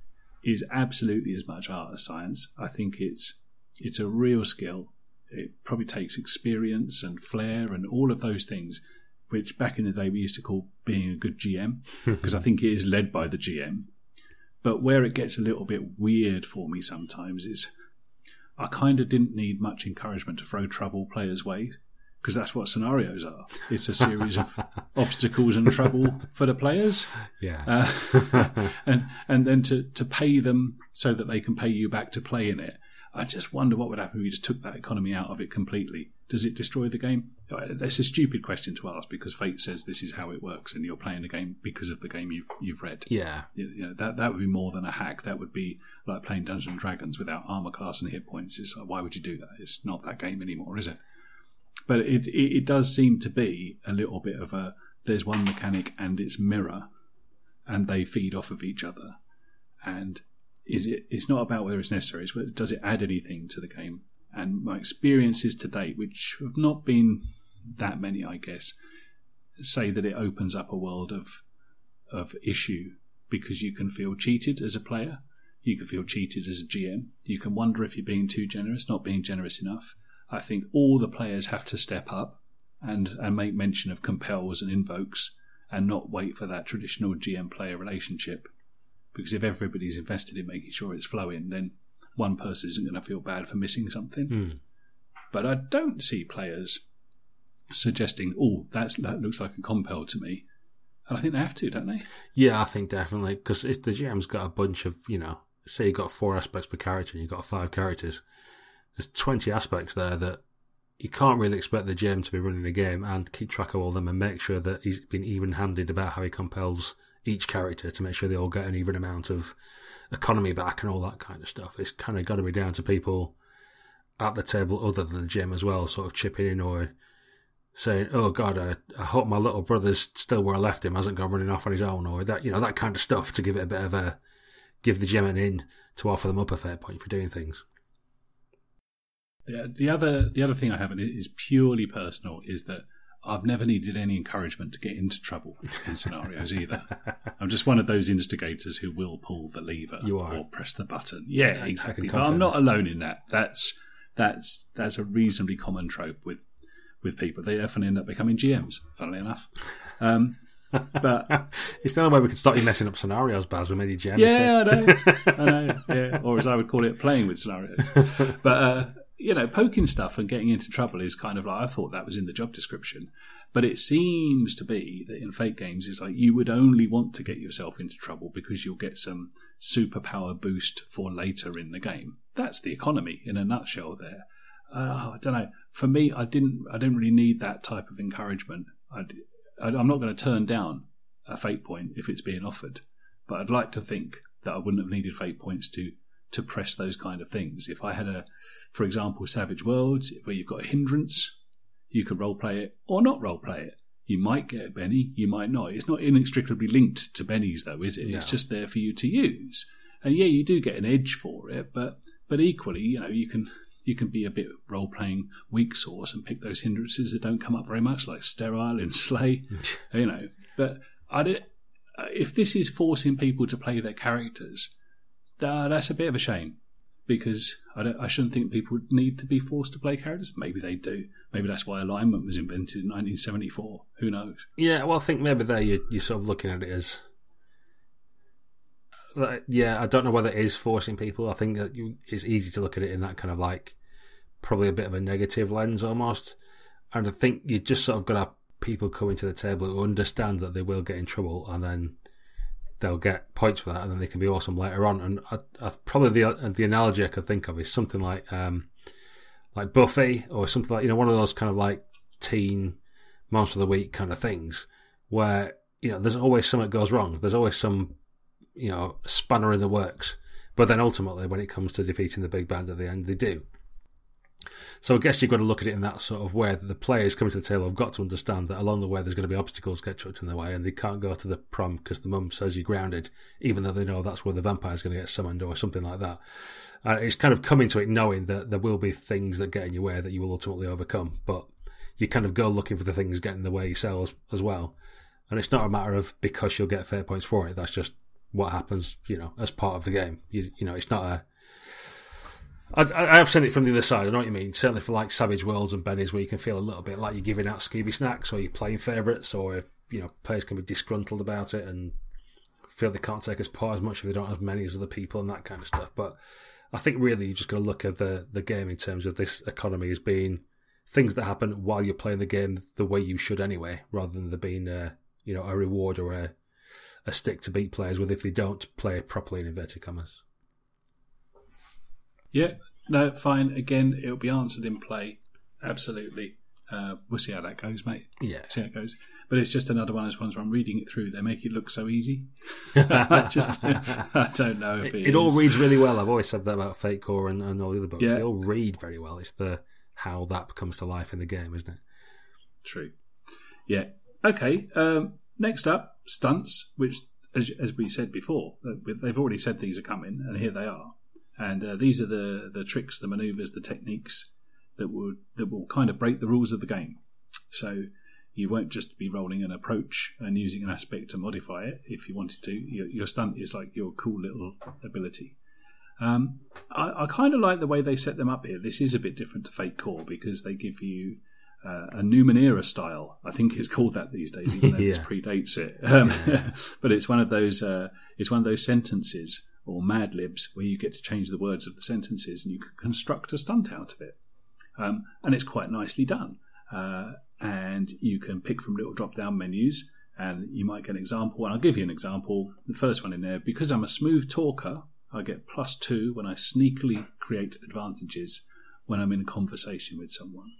is absolutely as much art as science. I think it's it's a real skill. It probably takes experience and flair and all of those things, which back in the day we used to call being a good GM, <laughs> because I think it is led by the GM. But where it gets a little bit weird for me sometimes is I kind of didn't need much encouragement to throw trouble players' way, because that's what scenarios are. It's a series of <laughs> obstacles and trouble for the players. Yeah. Uh, <laughs> and and then to, to pay them so that they can pay you back to play in it. I just wonder what would happen if you just took that economy out of it completely. Does it destroy the game? That's a stupid question to ask because Fate says this is how it works, and you're playing the game because of the game you've you've read. yeah. You you know, that that would be more than a hack. That would be like playing Dungeons and Dragons without armor class and hit points. It's like, why would you do that? It's not that game anymore, is it? But it, it it does seem to be a little bit of a there's one mechanic and its mirror, and they feed off of each other. And is it? It's not about whether it's necessary. It's whether, does it add anything to the game? And my experiences to date, which have not been that many, I guess, say that it opens up a world of of issue because you can feel cheated as a player. You can feel cheated as a GM. You can wonder if you're being too generous, not being generous enough. I think all the players have to step up and, and make mention of compels and invokes and not wait for that traditional GM player relationship. Because if everybody's invested in making sure it's flowing, then one person isn't going to feel bad for missing something. Hmm. But I don't see players suggesting, "Oh, that's that looks like a compel to me," and I think they have to, don't they? Yeah, I think definitely because if the GM's got a bunch of you know, say you've got four aspects per character and you've got five characters, there's twenty aspects there that you can't really expect the GM to be running a game and keep track of all of them and make sure that he's been even-handed about how he compels each character to make sure they all get an even amount of economy back and all that kind of stuff. It's kind of got to be down to people at the table other than the GM as well, sort of chipping in or saying, "Oh God, I, I hope my little brother's still where I left him, hasn't gone running off on his own," or that you know that kind of stuff to give it a bit of a give the GM an in to offer them up a fate point for doing things. The, the other the other thing I have and it is purely personal is that I've never needed any encouragement to get into trouble in scenarios either. <laughs> I'm just one of those instigators who will pull the lever You are. or press the button. Yeah, exactly. But I'm not alone in that. That's that's that's a reasonably common trope with with people. They often end up becoming GMs. Funnily enough. Um, but <laughs> it's the only way we can stop you messing up scenarios, Baz. We made you GM. yeah, I know, I know. <laughs> Yeah, or as I would call it, playing with scenarios. But uh, you know, poking stuff and getting into trouble is kind of like I thought that was in the job description. But it seems to be that in Fate games, it's like you would only want to get yourself into trouble because you'll get some superpower boost for later in the game. That's the economy in a nutshell. There, uh, I don't know. For me, I didn't. I didn't really need that type of encouragement. I'd, I, I'm not going to turn down a fate point if it's being offered, but I'd like to think that I wouldn't have needed fate points to to press those kind of things. If I had a, for example, Savage Worlds where you've got a hindrance, you could role play it or not role play it. You might get a Benny, you might not. It's not inextricably linked to Bennies though, is it? It's just there for you to use. and yeah, you do get an edge for it, but but equally, you know, you can you can be a bit role playing weak source and pick those hindrances that don't come up very much, like sterile and slay, <laughs> you know. But I did, if this is forcing people to play their characters, uh, that's a bit of a shame because I, I, shouldn't think people need to be forced to play characters. Maybe they do. Maybe that's why alignment was invented in 1974. Who knows? Yeah, well, I think maybe there you're, you're sort of looking at it as. Yeah, I don't know whether it is forcing people. I think that you, it's easy to look at it in that kind of like probably a bit of a negative lens almost. And I think you just sort of got to have people coming to the table who understand that they will get in trouble and then they'll get points for that, and then they can be awesome later on. And I, I, probably the the analogy I could think of is something like um, like Buffy or something like you know one of those kind of like teen monster of the week kind of things where you know there's always something goes wrong. There's always some you know spanner in the works, but then ultimately when it comes to defeating the big band at the end, they do. So I guess you've got to look at it in that sort of way that the players coming to the table have got to understand that along the way there's going to be obstacles get chucked in their way and they can't go to the prom because the mum says you're grounded, even though they know that's where the vampire's going to get summoned or something like that. And it's kind of coming to it knowing that there will be things that get in your way that you will ultimately overcome, but you kind of go looking for the things getting in the way yourselves as well. And it's not a matter of because you'll get fate points for it. That's just what happens, you know, as part of the game. You, you know, it's not a I, have seen it from the other side. I know what you mean. Certainly for like Savage Worlds and Benny's, where you can feel a little bit like you're giving out Scooby snacks, or you're playing favourites, or you know players can be disgruntled about it and feel they can't take as part as much if they don't have as many as other people and that kind of stuff. But I think really you're just got to look at the the game in terms of this economy as being things that happen while you're playing the game the way you should anyway, rather than there being a you know a reward or a a stick to beat players with if they don't play properly in inverted commas. Yeah, no, fine. Again, it'll be answered in play. Absolutely. Uh, we'll see how that goes, mate. Yeah. See how it goes. But it's just another one of those ones where I'm reading it through. They make it look so easy. I <laughs> <laughs> just <laughs> I don't know if it, it, it all reads really well. I've always said that about Fate Core and, and all the other books. Yeah. They all read very well. It's the how that comes to life in the game, isn't it? True. Yeah. Okay. Um, next up, stunts, which, as, as we said before, they've already said these are coming, and here they are. And uh, these are the, the tricks, the maneuvers, the techniques that would that will kind of break the rules of the game. So you won't just be rolling an approach and using an aspect to modify it if you wanted to. Your, your stunt is like your cool little ability. Um, I, I kind of like the way they set them up here. This is a bit different to Fate Core because they give you uh, a Numenera style. I think it's called that these days, even though <laughs> yeah. this predates it. Um, <laughs> but it's one of those. Uh, it's one of those sentences or Mad Libs where you get to change the words of the sentences and you can construct a stunt out of it. Um, and it's quite nicely done. Uh, and you can pick from little drop down menus and you might get an example. And I'll give you an example. The first one in there, because I'm a smooth talker, I get plus two when I sneakily create advantages when I'm in conversation with someone.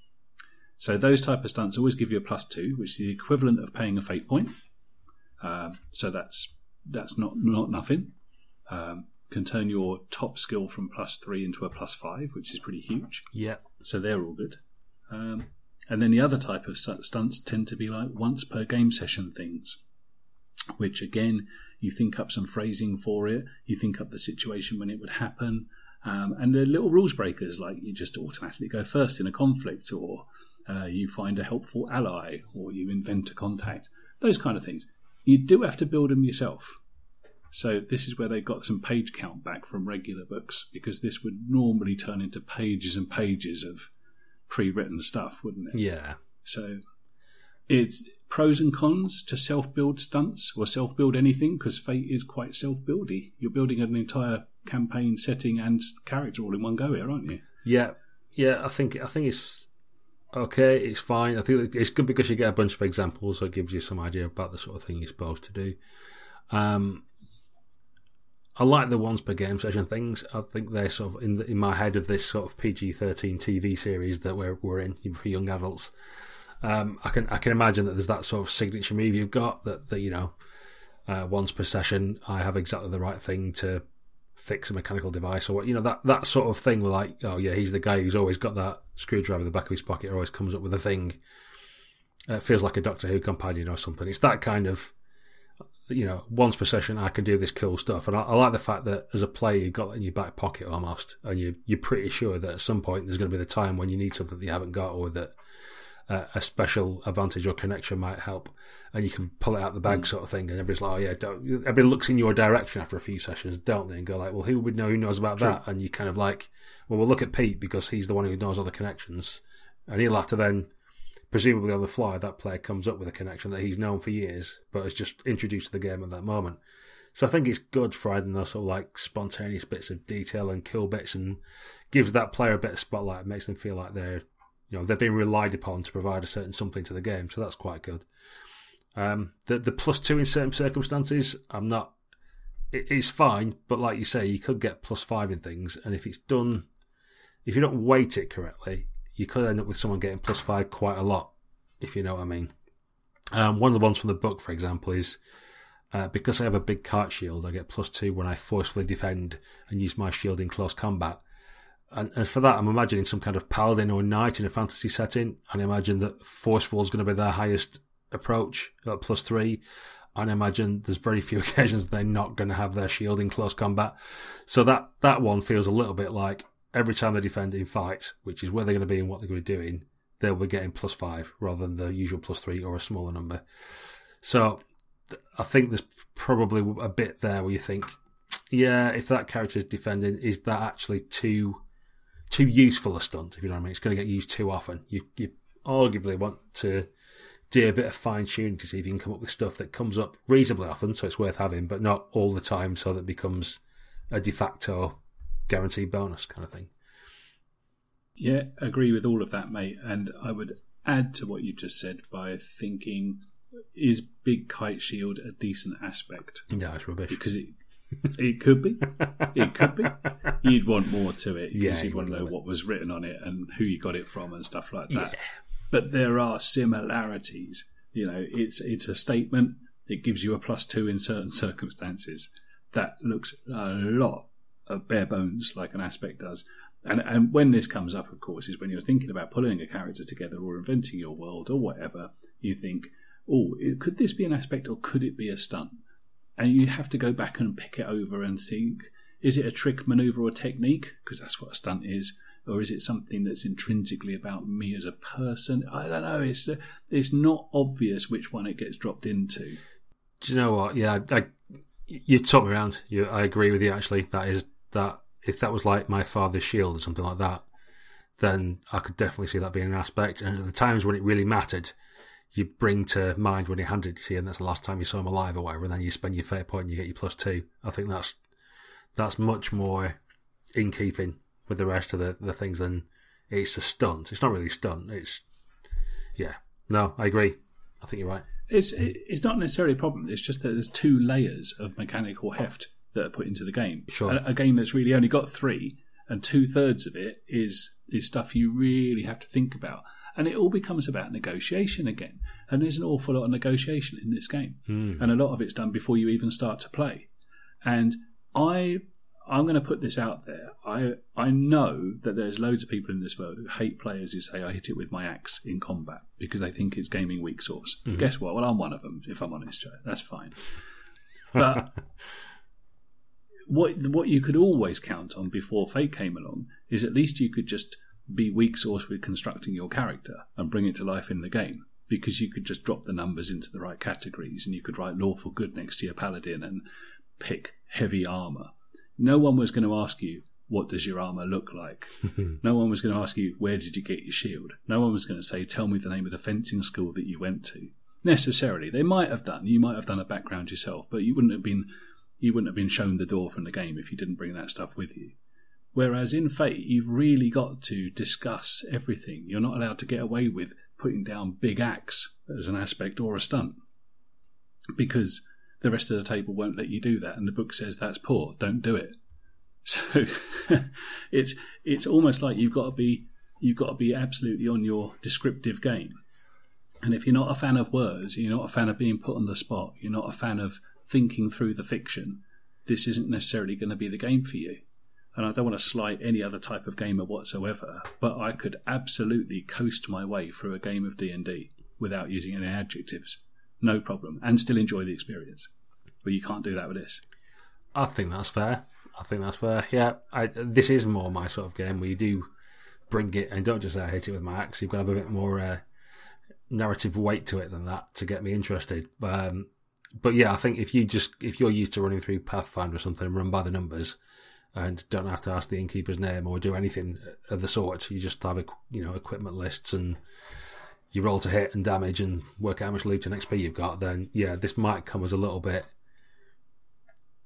So those type of stunts always give you a plus two, which is the equivalent of paying a fate point. Uh, so that's that's not not nothing um, can turn your top skill from plus three into a plus five, which is pretty huge. Yeah. So they're all good. Um, and then the other type of stunts tend to be like once per game session things, which again, you think up some phrasing for it, you think up the situation when it would happen, um, and they're little rules breakers like you just automatically go first in a conflict, or uh, you find a helpful ally, or you invent a contact, those kind of things. You do have to build them yourself. So this is where they got some page count back from regular books because this would normally turn into pages and pages of pre-written stuff, wouldn't it? Yeah. So it's pros and cons to self-build stunts or self-build anything because Fate is quite self-buildy. You're building an entire campaign setting and character all in one go here, aren't you? Yeah, yeah. I think I think it's okay. It's fine. I think it's good because you get a bunch of examples, so it gives you some idea about the sort of thing you're supposed to do. Um, I like the once per game session things. I think they're sort of in the, in my head of this sort of PG thirteen TV series that we're we're in for young adults. Um, I can I can imagine that there's that sort of signature move you've got that that you know uh, once per session I have exactly the right thing to fix a mechanical device or what you know that that sort of thing. Like oh yeah he's the guy who's always got that screwdriver in the back of his pocket or always comes up with a thing. It feels like a Doctor Who companion or something. It's that kind of you know, once per session, I can do this cool stuff. And I, I like the fact that as a player, you've got that in your back pocket almost, and you, you're pretty sure that at some point there's going to be the time when you need something that you haven't got, or that uh, a special advantage or connection might help, and you can pull it out the bag, mm. sort of thing. And everybody's like, "Oh yeah," don't. Everybody looks in your direction after a few sessions, don't they? And go like, "Well, who would know? Who knows about True. that?" And you kind of like, "Well, we'll look at Pete because he's the one who knows all the connections, and he'll have to then." Presumably on the fly, that player comes up with a connection that he's known for years, but has just introduced to the game at that moment. So I think it's good for adding those sort of like spontaneous bits of detail and kill bits, and gives that player a bit of spotlight, makes them feel like they're, you know, they're being relied upon to provide a certain something to the game. So that's quite good. Um, the the plus two in certain circumstances, I'm not. It, it's fine, but like you say, you could get plus five in things, and if it's done, if you don't weight it correctly, you could end up with someone getting plus five quite a lot, if you know what I mean. Um, one of the ones from the book, for example, is uh, because I have a big kite shield, I get plus two when I forcefully defend and use my shield in close combat. And, and for that, I'm imagining some kind of paladin or knight in a fantasy setting, and I imagine that forceful is going to be their highest approach at plus three. And I imagine there's very few <laughs> occasions they're not going to have their shield in close combat. So that, that one feels a little bit like every time they defend in fights, which is where they're going to be and what they're going to be doing, they'll be getting plus five rather than the usual plus three or a smaller number. So I think there's probably a bit there where you think, yeah, if that character is defending, is that actually too too useful a stunt? If you know what I mean, it's going to get used too often. You you arguably want to do a bit of fine tuning to see if you can come up with stuff that comes up reasonably often, so it's worth having, but not all the time, so that becomes a de facto guaranteed bonus kind of thing. Yeah, agree with all of that, mate. And I would add to what you just said by thinking is Big Kite Shield a decent aspect? Yeah, it's rubbish. Because it it could be. It could be. <laughs> You'd want more to it because yeah, you'd want to know what was written on it and who you got it from and stuff like that. Yeah. But there are similarities. You know, it's it's a statement. It gives you a plus two in certain circumstances. That looks a lot of bare bones like an aspect does. And, and when this comes up, of course, is when you're thinking about pulling a character together or inventing your world or whatever, you think, oh, could this be an aspect or could it be a stunt? And you have to go back and pick it over and think, is it a trick, maneuver, or technique? Because that's what a stunt is. Or is it something that's intrinsically about me as a person? I don't know. It's it's not obvious which one it gets dropped into. Do you know what? Yeah, I, you took me around. You, I agree with you. Actually, that is that if that was like my father's shield or something like that, then I could definitely see that being an aspect. And at the times when it really mattered, you bring to mind when he handed it to you, and that's the last time you saw him alive or whatever, and then you spend your fate point and you get your plus two. I think that's that's much more in keeping with the rest of the, the things than it's a stunt. It's not really a stunt. It's yeah. No, I agree. I think you're right. It's it's not necessarily a problem. It's just that there's two layers of mechanical heft that are put into the game. Sure. A, a game that's really only got three, and two thirds of it is is stuff you really have to think about. And it all becomes about negotiation again. And there's an awful lot of negotiation in this game. Mm. And a lot of it's done before you even start to play. And I I'm going to put this out there. I I know that there's loads of people in this world who hate players who say I hit it with my axe in combat because they think it's gaming weak source. Mm-hmm. Guess what? Well, I'm one of them. If I'm honest, Joe, that's fine. But <laughs> what what you could always count on before Fate came along is at least you could just be weak source with constructing your character and bring it to life in the game because you could just drop the numbers into the right categories and you could write lawful good next to your paladin and pick heavy armor. No one was going to ask you what does your armor look like. <laughs> no one was going to ask you where did you get your shield. No one was going to say tell me the name of the fencing school that you went to. Necessarily, they might have done. You might have done a background yourself, but you wouldn't have been you wouldn't have been shown the door from the game if you didn't bring that stuff with you. Whereas in Fate, you've really got to discuss everything. You're not allowed to get away with putting down big axe as an aspect or a stunt because the rest of the table won't let you do that, and the book says that's poor. Don't do it. <laughs> So it's it's almost like you've got to be you've got to be absolutely on your descriptive game. And if you're not a fan of words, you're not a fan of being put on the spot, you're not a fan of thinking through the fiction, this isn't necessarily going to be the game for you. And I don't want to slight any other type of gamer whatsoever, but I could absolutely coast my way through a game of D&D without using any adjectives. No problem, and still enjoy the experience. but you can't do that with this. I think that's fair. I think that's fair. Yeah, I, this is more my sort of game where you do bring it and don't just say I hit it with my axe. You've got to have a bit more uh, narrative weight to it than that to get me interested. Um, but yeah, I think if you just if you're used to running through Pathfinder or something run by the numbers and don't have to ask the innkeeper's name or do anything of the sort, you just have a, you know equipment lists and you roll to hit and damage and work out how much loot and XP you've got. Then yeah, this might come as a little bit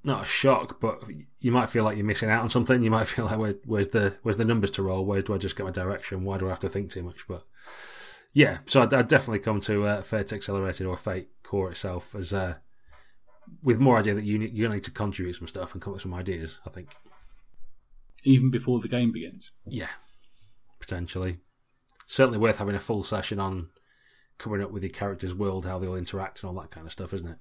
not a shock, but you might feel like you're missing out on something. You might feel like Where, where's the where's the numbers to roll? Where do I just get my direction? Why do I have to think too much? But yeah, so I'd, I'd definitely come to uh, Fate Accelerated or Fate Core itself as uh, with more idea that you need, you need to contribute some stuff and come up with some ideas. I think even before the game begins. Yeah, potentially. Certainly worth having a full session on coming up with your character's world, how they'll interact, and all that kind of stuff, isn't it?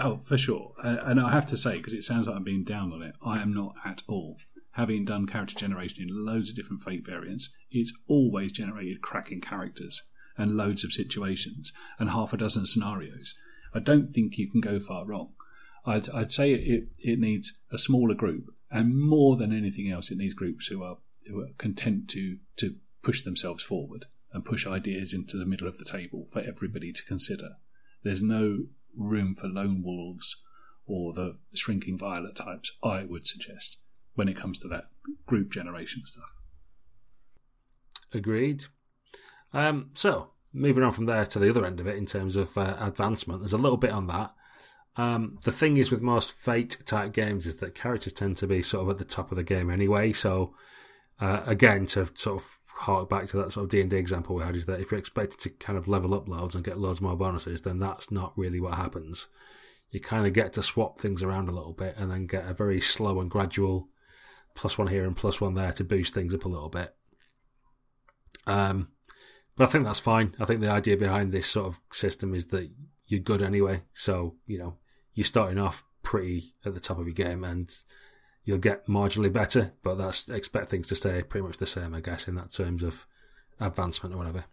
Oh, for sure. And I have to say, because it sounds like I'm being down on it, I am not at all. Having done character generation in loads of different Fate variants, it's always generated cracking characters and loads of situations and half a dozen scenarios. I don't think you can go far wrong. I'd, I'd say it, it needs a smaller group, and more than anything else, it needs groups who are, who are content to, to push themselves forward and push ideas into the middle of the table for everybody to consider. There's no room for lone wolves or the shrinking violet types, I would suggest, when it comes to that group generation stuff. Agreed. Um, so, moving on from there to the other end of it in terms of uh, advancement, there's a little bit on that. Um, the thing is with most Fate type games is that characters tend to be sort of at the top of the game anyway. So, uh, again, to sort of hark back to that sort of D and D example we had is that if you're expected to kind of level up loads and get loads more bonuses, then that's not really what happens. You kind of get to swap things around a little bit and then get a very slow and gradual plus one here and plus one there to boost things up a little bit. Um, but I think that's fine. I think the idea behind this sort of system is that you're good anyway. So, you know, you're starting off pretty at the top of your game and you'll get marginally better, but that's expect things to stay pretty much the same, I guess, in that terms of advancement or whatever.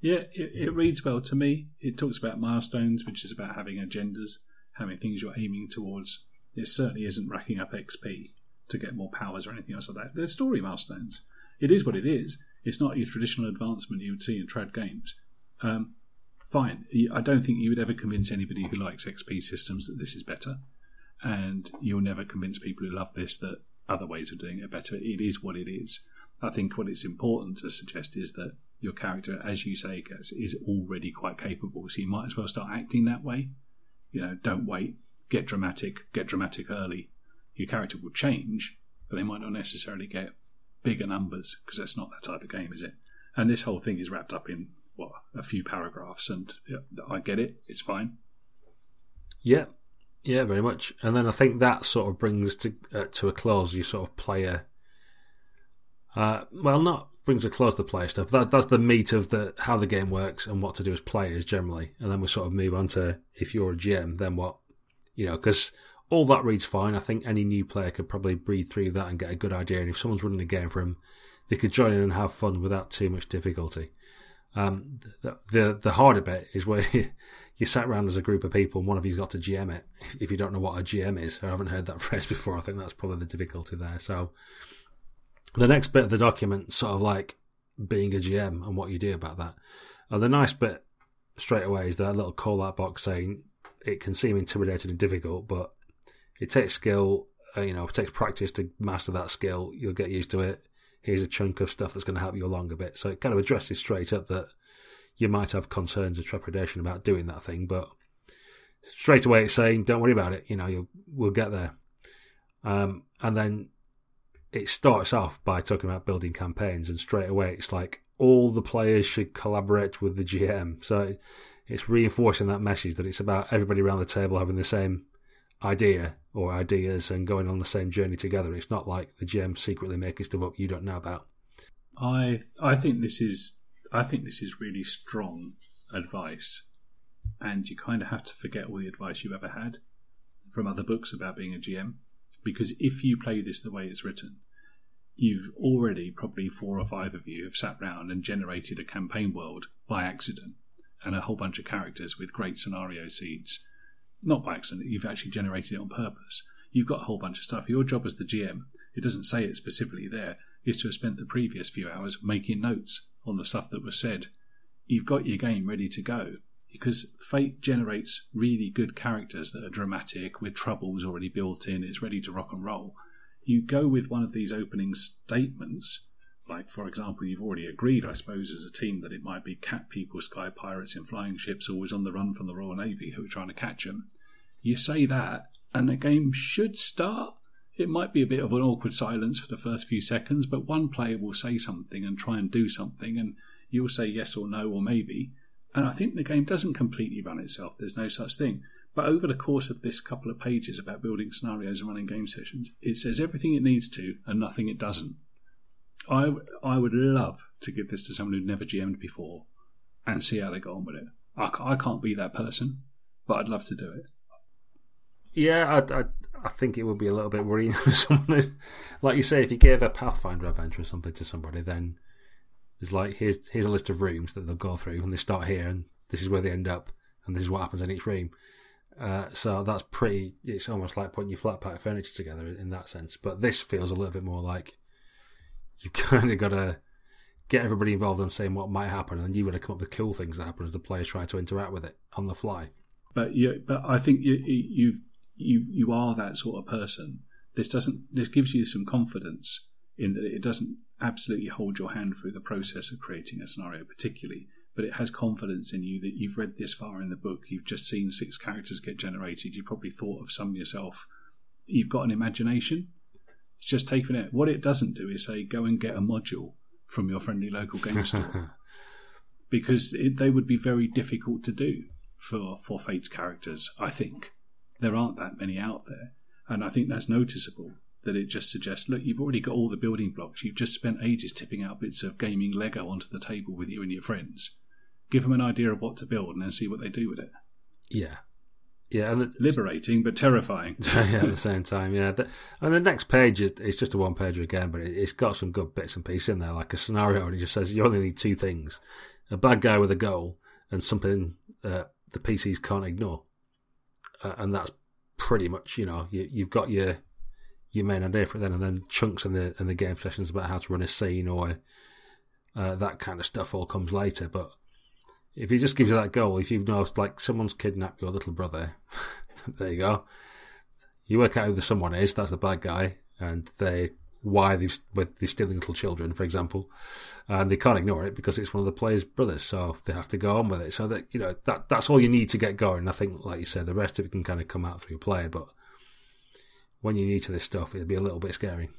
Yeah, it, it reads well to me. It talks about milestones, which is about having agendas, having things you're aiming towards. It certainly isn't racking up XP to get more powers or anything else like that. They're story milestones. It is what it is. It's not your traditional advancement you would see in trad games. Um, fine. I don't think you would ever convince anybody who likes XP systems that this is better and you'll never convince people who love this that other ways of doing it are better. It is what it is. I think what it's important to suggest is that your character, as you say, is already quite capable. So you might as well start acting that way. You know, don't wait. Get dramatic. Get dramatic early. Your character will change, but they might not necessarily get bigger numbers because that's not that type of game, is it? And this whole thing is wrapped up in what a few paragraphs, and yeah, I get it. It's fine. Yeah, yeah, very much. And then I think that sort of brings to uh, to a close your sort of player. Uh, well, not brings a close the player stuff. That that's the meat of the how the game works and what to do as players generally. And then we sort of move on to if you're a GM, then what, you know, because all that reads fine. I think any new player could probably breathe through that and get a good idea. And if someone's running a game for them, they could join in and have fun without too much difficulty. Um, the, the, the harder bit is where <laughs> you sat around as a group of people and one of you's got to GM it. If you don't know what a GM is, I haven't heard that <laughs> phrase before. I think that's probably the difficulty there. So the next bit of the document, sort of like being a GM and what you do about that. And the nice bit straight away is that little call out box saying it can seem intimidating and difficult, but it takes skill. Uh, you know, it takes practice to master that skill. You'll get used to it here's a chunk of stuff that's going to help you along a bit. So it kind of addresses straight up that you might have concerns or trepidation about doing that thing, but straight away it's saying, don't worry about it. You know, you'll, we'll get there. Um, and then it starts off by talking about building campaigns, and straight away it's like all the players should collaborate with the GM. So it's reinforcing that message that it's about everybody around the table having the same idea or ideas and going on the same journey together. It's not like the GM secretly making stuff up you don't know about. I I think this is I think this is really strong advice, and you kind of have to forget all the advice you've ever had from other books about being a GM, because if you play this the way it's written, you've already probably four or five of you have sat round and generated a campaign world by accident and a whole bunch of characters with great scenario seeds not by accident. You've actually generated it on purpose. You've got a whole bunch of stuff. Your job as the GM, it doesn't say it specifically there, is to have spent the previous few hours making notes on the stuff that was said. You've got your game ready to go because Fate generates really good characters that are dramatic with troubles already built in. It's ready to rock and roll. You go with one of these opening statements, like for example, you've already agreed, I suppose, as a team that it might be cat people, sky pirates in flying ships, always on the run from the Royal Navy who are trying to catch them. You say that, and the game should start. It might be a bit of an awkward silence for the first few seconds, but one player will say something and try and do something, and you'll say yes or no or maybe and I think the game doesn't completely run itself. There's no such thing. But over the course of this couple of pages about building scenarios and running game sessions, it says everything it needs to and nothing it doesn't. I, I would love to give this to someone who'd never GM'd before and see how they go on with it. I, I can't be that person, but I'd love to do it. Yeah, I, I, I think it would be a little bit worrying. <laughs> For someone, like you say, if you gave a Pathfinder adventure or something to somebody, then there's like here's here's a list of rooms that they'll go through, and they start here, and this is where they end up, and this is what happens in each room. Uh, so that's pretty. It's almost like putting your flat pack furniture together in that sense. But this feels a little bit more like you've <laughs> kind of got to get everybody involved in saying what might happen, and you've got to come up with cool things that happen as the players try to interact with it on the fly. But you, but I think you you you you are that sort of person. This doesn't. This gives you some confidence in that it doesn't absolutely hold your hand through the process of creating a scenario, particularly, but it has confidence in you that you've read this far in the book, you've just seen six characters get generated, you probably thought of some yourself. You've got an imagination. It's just taking it. What it doesn't do is say, go and get a module from your friendly local game <laughs> store. because it, they would be very difficult to do for, for Fate's characters, I think. There aren't that many out there. And I think that's noticeable that it just suggests look, you've already got all the building blocks. You've just spent ages tipping out bits of gaming Lego onto the table with you and your friends. Give them an idea of what to build and then see what they do with it. Yeah. Yeah, and the, liberating but terrifying. <laughs> yeah, at the same time, yeah. The, and the next page is it's just a one page again, but it, has got some good bits and pieces in there, like a scenario, and it just says you only need two things: a bad guy with a goal and something uh, the PCs can't ignore, uh, and that's pretty much you know you, you've got your your main idea for it then, and then chunks in the in the game sessions about how to run a scene or uh, that kind of stuff all comes later. But if he just gives you that goal, if you've noticed like someone's kidnapped your little brother, <laughs> there you go. You work out who the someone is. That's the bad guy, and they why they with these stealing little children, for example, and they can't ignore it because it's one of the players' brothers, so they have to go on with it. So that you know that that's all you need to get going. I think, like you said, the rest of it can kind of come out through play, but when you're new to this stuff, it'd be a little bit scary.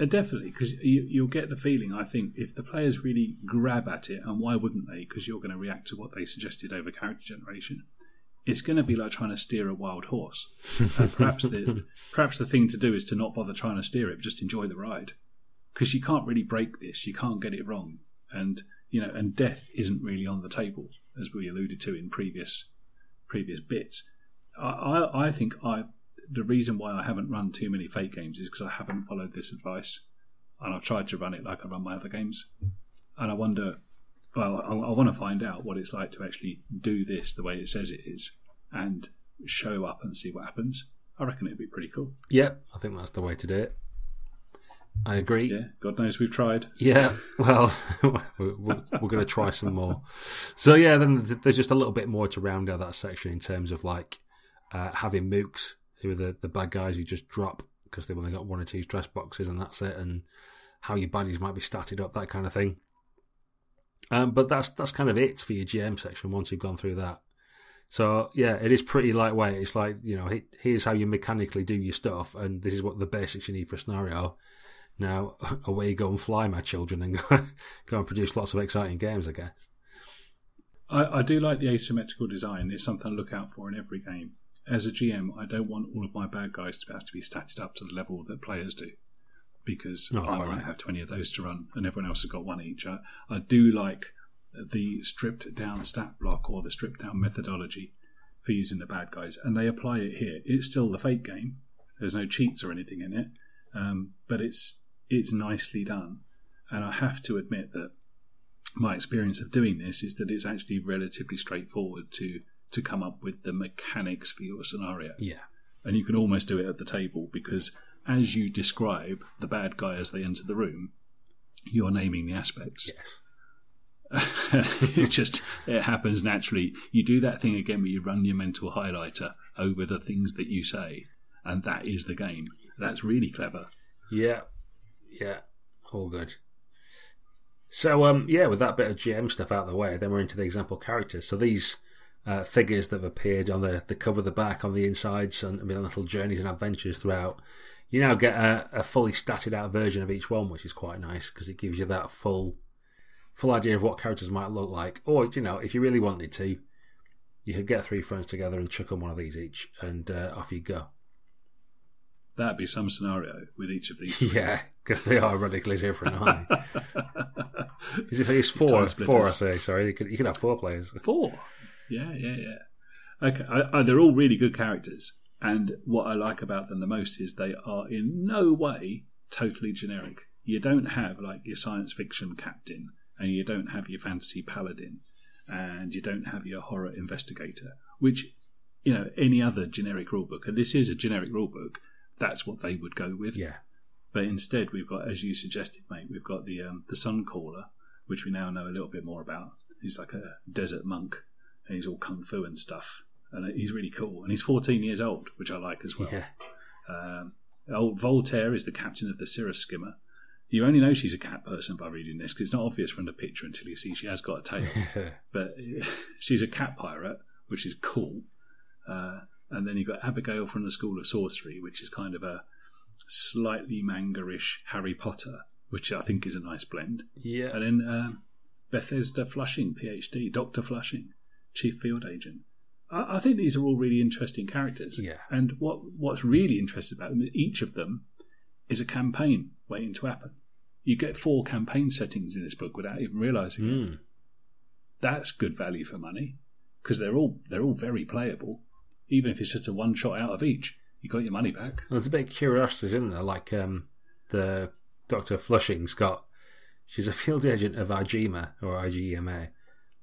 Uh, definitely, because you, you'll get the feeling. I think if the players really grab at it, and why wouldn't they? Because you're going to react to what they suggested over character generation. It's going to be like trying to steer a wild horse. <laughs> Uh, perhaps the perhaps the thing to do is to not bother trying to steer it, just enjoy the ride. Because you can't really break this. You can't get it wrong, and you know, and death isn't really on the table, as we alluded to in previous previous bits. I, I, I think I the reason why I haven't run too many Fate games is because I haven't followed this advice, and I've tried to run it like I run my other games, and I wonder. Well, I, I want to find out what it's like to actually do this the way it says it is, and show up and see what happens. I reckon it'd be pretty cool. Yeah, I think that's the way to do it. I agree. Yeah, God knows we've tried. Yeah, well, <laughs> we're, we're, we're going to try some more. So yeah, then there's just a little bit more to round out that section in terms of like uh, having mooks who are the, the bad guys who just drop because they've only got one or two stress boxes and that's it, and how your baddies might be started up, that kind of thing. Um, but that's that's kind of it for your GM section once you've gone through that. So yeah, it is pretty lightweight. It's like you know, here's how you mechanically do your stuff, and this is what the basics you need for a scenario. Now <laughs> away go and fly, my children, and <laughs> go, go and produce lots of exciting games. I guess. I, I do like the asymmetrical design. It's something I look out for in every game as a GM, I don't want all of my bad guys to have to be statted up to the level that players do because I might have 20 of those to run and everyone else has got one each. I, I do like the stripped down stat block or the stripped down methodology for using the bad guys, and they apply it here. It's still the Fate game, there's no cheats or anything in it, um, but it's, it's nicely done. And I have to admit that my experience of doing this is that it's actually relatively straightforward to to come up with the mechanics for your scenario. Yeah. And you can almost do it at the table because as you describe the bad guy as they enter the room, you're naming the aspects. Yes. <laughs> it just it happens naturally. You do that thing again where you run your mental highlighter over the things that you say, and that is the game. That's really clever. Yeah. Yeah. All good. So um yeah, with that bit of GM stuff out of the way, then we're into the example characters. So these uh, figures that have appeared on the, the cover, the back, on the insides, and been on little journeys and adventures throughout. You now get a, a fully statted out version of each one, which is quite nice because it gives you that full full idea of what characters might look like. Or you know, if you really wanted to, you could get three friends together and chuck on one of these each, and uh, off you go. That'd be some scenario with each of these. <laughs> Yeah, because they are radically different, aren't they? <laughs> Is it it's four? Four, I say. Sorry, you could you could have four players. Four. Yeah, yeah, yeah. Okay, I, I, they're all really good characters, and what I like about them the most is they are in no way totally generic. You don't have like your science fiction captain, and you don't have your fantasy paladin, and you don't have your horror investigator, which you know any other generic rulebook, and this is a generic rulebook. That's what they would go with. Yeah. But instead, we've got, as you suggested, mate, we've got the um, the Sun Caller, which we now know a little bit more about. He's like a desert monk, and he's all kung fu and stuff, and he's really cool. And he's 14 years old, which I like as well. Yeah. Um, old Voltaire is the captain of the Cirrus Skimmer. You only know she's a cat person by reading this because it's not obvious from the picture until you see she has got a tail. <laughs> but <laughs> she's a cat pirate, which is cool. Uh, and then you've got Abigail from the School of Sorcery, which is kind of a slightly manga-ish Harry Potter, which I think is a nice blend. Yeah. And then uh, Bethesda Flushing, PhD, Doctor Flushing, Chief Field Agent. I, I, think these are all really interesting characters. Yeah. And what what's really interesting about them, is each of them is a campaign waiting to happen. You get four campaign settings in this book without even realizing mm. it. That's good value for money because they're all they're all very playable even if it's just a one shot out of each, you got your money back. There's a bit of curiosity, isn't there? Like um, the Doctor Flushing's got, she's a field agent of IGEMA or IGEMA.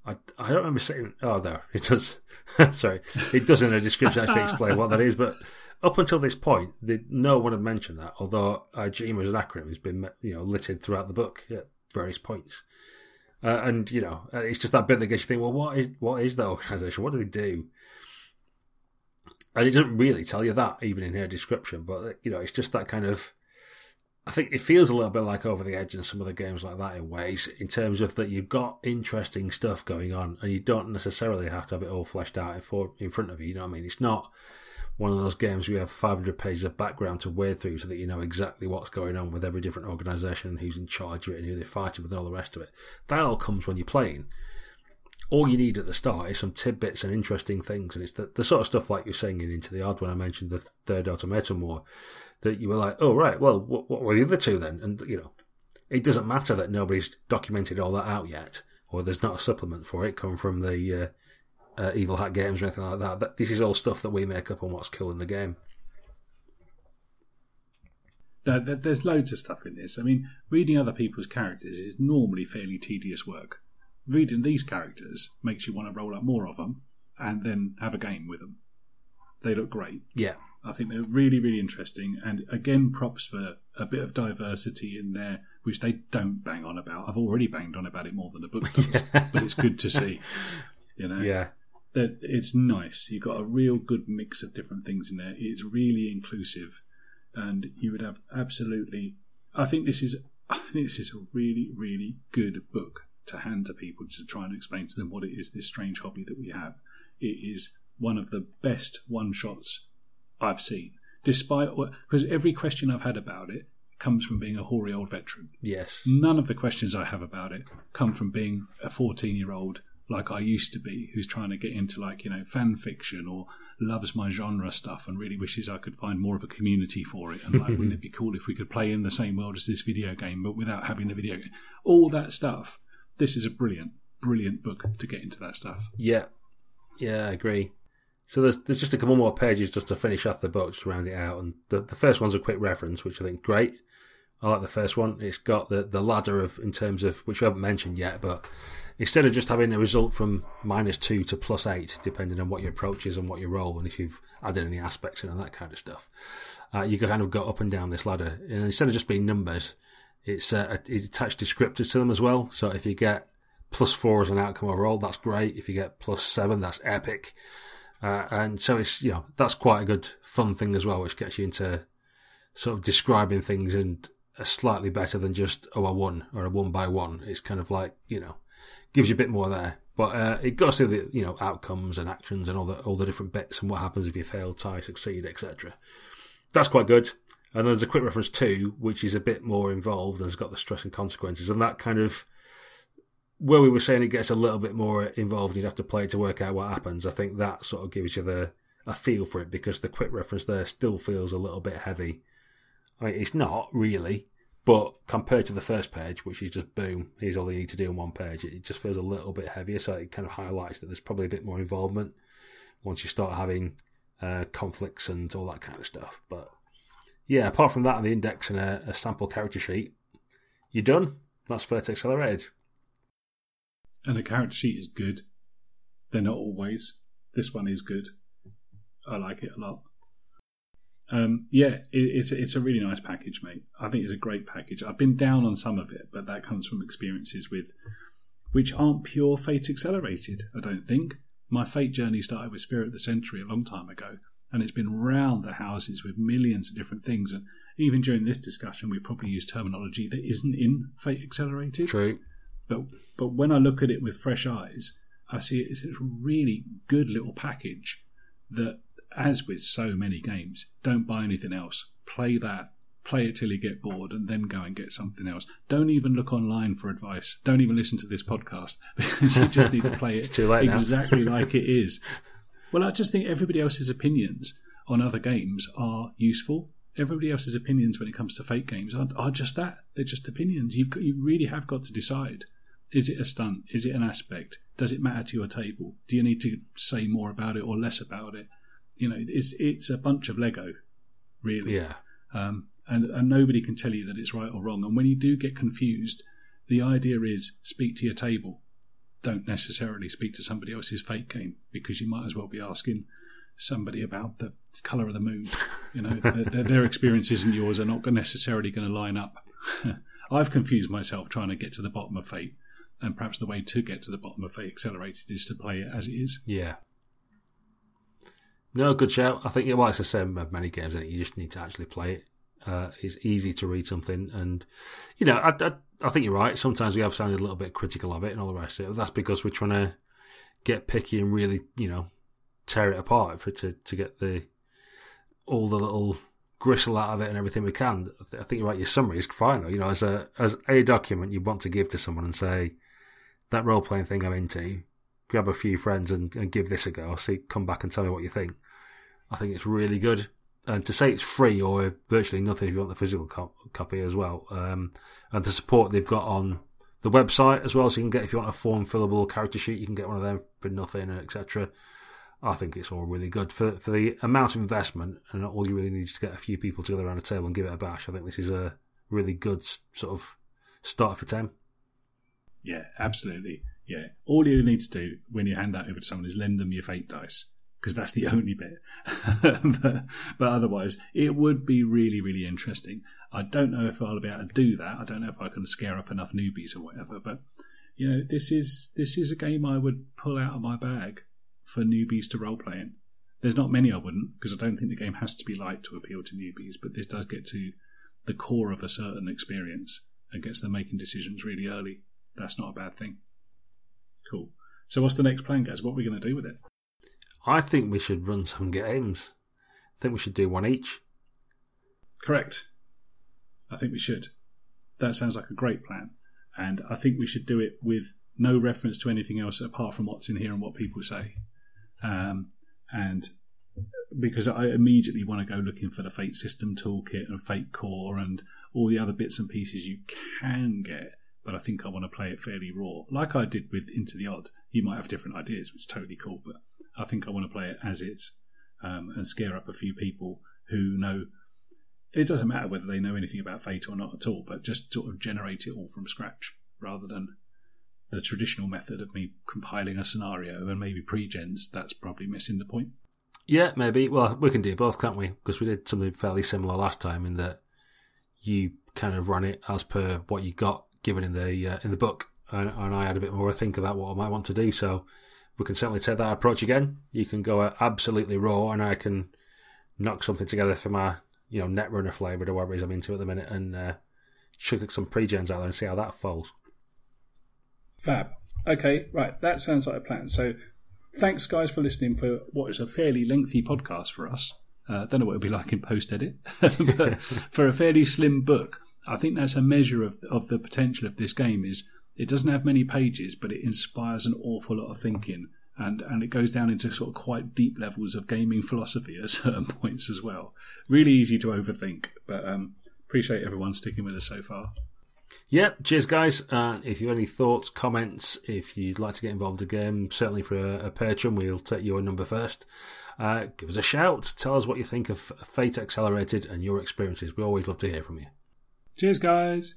I, I don't remember saying. Oh, there it does. <laughs> Sorry, it does in the description actually explain what that is. But up until this point, no one had mentioned that. Although IGEMA as an acronym has been you know littered throughout the book at various points. Uh, and you know, it's just that bit that gets you think. Well, what is what is that organisation? What do they do? and it doesn't really tell you that even in her description but you know it's just that kind of i think it feels a little bit like over the edge in some of the games like that in ways in terms of that you've got interesting stuff going on and you don't necessarily have to have it all fleshed out in front of you you know what i mean it's not one of those games where you have 500 pages of background to wade through so that you know exactly what's going on with every different organisation and who's in charge of it and who they're fighting with and all the rest of it. That all comes when you're playing all you need at the start is some tidbits and interesting things. And it's the, the sort of stuff like you're saying in Into the Odd when I mentioned the third automaton war that you were like, oh, right, well, what, what were the other two then? And, you know, it doesn't matter that nobody's documented all that out yet, or there's not a supplement for it come from the uh, uh, Evil Hat games or anything like that. that. This is all stuff that we make up on what's cool in the game. No, there's loads of stuff in this. I mean, reading other people's characters is normally fairly tedious work reading these characters makes you want to roll up more of them and then have a game with them. They look great. Yeah. I think they're really, really interesting. And again, props for a bit of diversity in there, which they don't bang on about. I've already banged on about it more than the book does, <laughs> but it's good to see. You know? Yeah. That it's nice. You've got a real good mix of different things in there. It's really inclusive. And you would have absolutely. I think this is. I think this is a really, really good book to hand to people to try and explain to them what it is this strange hobby that we have. It is one of the best one shots I've seen. Despite because every question I've had about it comes from being a hoary old veteran. Yes. None of the questions I have about it come from being a 14 year old like I used to be, who's trying to get into like, you know, fan fiction or loves my genre stuff and really wishes I could find more of a community for it. And like, wouldn't it be cool if we could play in the same world as this video game, but without having the video game? All that stuff this is a brilliant, brilliant book to get into that stuff. Yeah, yeah, I agree. So there's there's just a couple more pages just to finish off the book, just to round it out. And the the first one's a quick reference, which I think great. I like the first one. It's got the, the ladder of in terms of which we haven't mentioned yet, but instead of just having a result from minus two to plus eight, depending on what your approach is and what you roll, and if you've added any aspects and that kind of stuff, uh, you kind of go up and down this ladder. And instead of just being numbers, it's uh, attached descriptors to them as well. So if you get plus four as an outcome overall, that's great. If you get plus seven, that's epic. Uh, and so it's you know that's quite a good fun thing as well, which gets you into sort of describing things and slightly better than just oh I won or a one by one. It's kind of like you know gives you a bit more there, but uh, it goes through the you know outcomes and actions and all the all the different bits and what happens if you fail, tie, succeed, etc. That's quite good. And there's a quick reference too, which is a bit more involved and has got the stress and consequences, and that kind of where we were saying it gets a little bit more involved, you'd have to play it to work out what happens. I think that sort of gives you the a feel for it because the quick reference there still feels a little bit heavy. I mean, it's not really, but compared to the first page, which is just boom, here's all you need to do in one page, it just feels a little bit heavier. So it kind of highlights that there's probably a bit more involvement once you start having uh, conflicts and all that kind of stuff. But yeah, apart from that and the index and a, a sample character sheet, you're done. That's Fate Accelerated and the character sheet is good. They're not always. This one is good. I like it a lot. Um, yeah, it, it's it's a really nice package, mate. I think it's a great package. I've been down on some of it, but that comes from experiences with which aren't pure Fate accelerated. I don't think my Fate journey started with Spirit of the Century a long time ago, and it's been round the houses with millions of different things. And even during this discussion, we probably use terminology that isn't in Fate accelerated. True. But but when I look at it with fresh eyes, I see it's a really good little package that, as with so many games, don't buy anything else. Play that, play it till you get bored, and then go and get something else. Don't even look online for advice. Don't even listen to this podcast <laughs> because you just need to play it exactly <laughs> like it is. Well, I just think everybody else's opinions on other games are useful. Everybody else's opinions when it comes to Fate games are, are just that. They're just opinions. You've got, you really have got to decide is it a stunt? Is it an aspect? Does it matter to your table? Do you need to say more about it or less about it? You know, it's it's a bunch of Lego, really. Yeah. Um, and and nobody can tell you that it's right or wrong. And when you do get confused, the idea is speak to your table. Don't necessarily speak to somebody else's Fate game because you might as well be asking somebody about the color of the moon. You know, their, their experiences and yours are not necessarily going to line up. <laughs> I've confused myself trying to get to the bottom of Fate and perhaps the way to get to the bottom of Fate Accelerated is to play it as it is. Yeah. No, good shout. I think well, it's the same of many games. And you just need to actually play it. Uh, it's easy to read something, and you know, I, I, I, think you're right. Sometimes we have sounded a little bit critical of it and all the rest of it. That's because we're trying to get picky and really, you know, tear it apart for to to get the all the little gristle out of it and everything we can. I think you're right. Your summary is fine though. You know, as a as a document you want to give to someone and say, that role playing thing I'm into, grab a few friends and, and give this a go. See, come back and tell me what you think. I think it's really good. And to say it's free or virtually nothing if you want the physical co- copy as well. Um, and the support they've got on the website as well, so you can get if you want a form fillable character sheet, you can get one of them for nothing, etc. I think it's all really good for for the amount of investment, and all you really need is to get a few people together around a table and give it a bash. I think this is a really good sort of start for ten. Yeah, absolutely. Yeah, all you need to do when you hand that over to someone is lend them your fate dice because that's the <laughs> only bit. but, but, otherwise, it would be really, really interesting. I don't know if I'll be able to do that. I don't know if I can scare up enough newbies or whatever. But you know, this is this is a game I would pull out of my bag for newbies to role playing. There's not many I wouldn't because I don't think the game has to be light to appeal to newbies. But this does get to the core of a certain experience and gets them making decisions really early that's not a bad thing. Cool. So, what's the next plan, guys? What are we going to do with it? I think we should run some games. I think we should do one each. Correct. I think we should. That sounds like a great plan. And I think we should do it with no reference to anything else apart from what's in here and what people say. Um, and because I immediately want to go looking for the Fate System Toolkit and Fate Core and all the other bits and pieces you can get but I think I want to play it fairly raw, like I did with Into the Odd. You might have different ideas, which is totally cool, but I think I want to play it as is um, and scare up a few people who know it doesn't matter whether they know anything about Fate or not at all, but just sort of generate it all from scratch rather than the traditional method of me compiling a scenario and maybe pre-gens. That's probably missing the point. Yeah, maybe. Well, we can do both, can't we? Because we did something fairly similar last time in that you kind of run it as per what you got given in the uh, in the book, and, and, I had a bit more to think about what I might want to do. So we can certainly take that approach again. You can go absolutely raw, and I can knock something together for my you know Netrunner flavored or whatever it is I'm into at the minute, and uh, chuck some pre-gens out there and see how that falls. Fab. Okay, right. That sounds like a plan. So thanks, guys, for listening for what is a fairly lengthy podcast for us. I uh, don't know what it'll be like in post edit, <laughs> but <laughs> for a fairly slim book, I think that's a measure of of the potential of this game. Is it doesn't have many pages, but it inspires an awful lot of thinking, and and it goes down into sort of quite deep levels of gaming philosophy at <laughs> certain points as well. Really easy to overthink, but um, appreciate everyone sticking with us so far. Yeah, cheers, guys. Uh, if you have any thoughts, comments, if you'd like to get involved in the game, certainly for a, a patron, we'll take your number first. Uh, give us a shout. Tell us what you think of Fate Accelerated and your experiences. We always love to hear from you. Cheers, guys.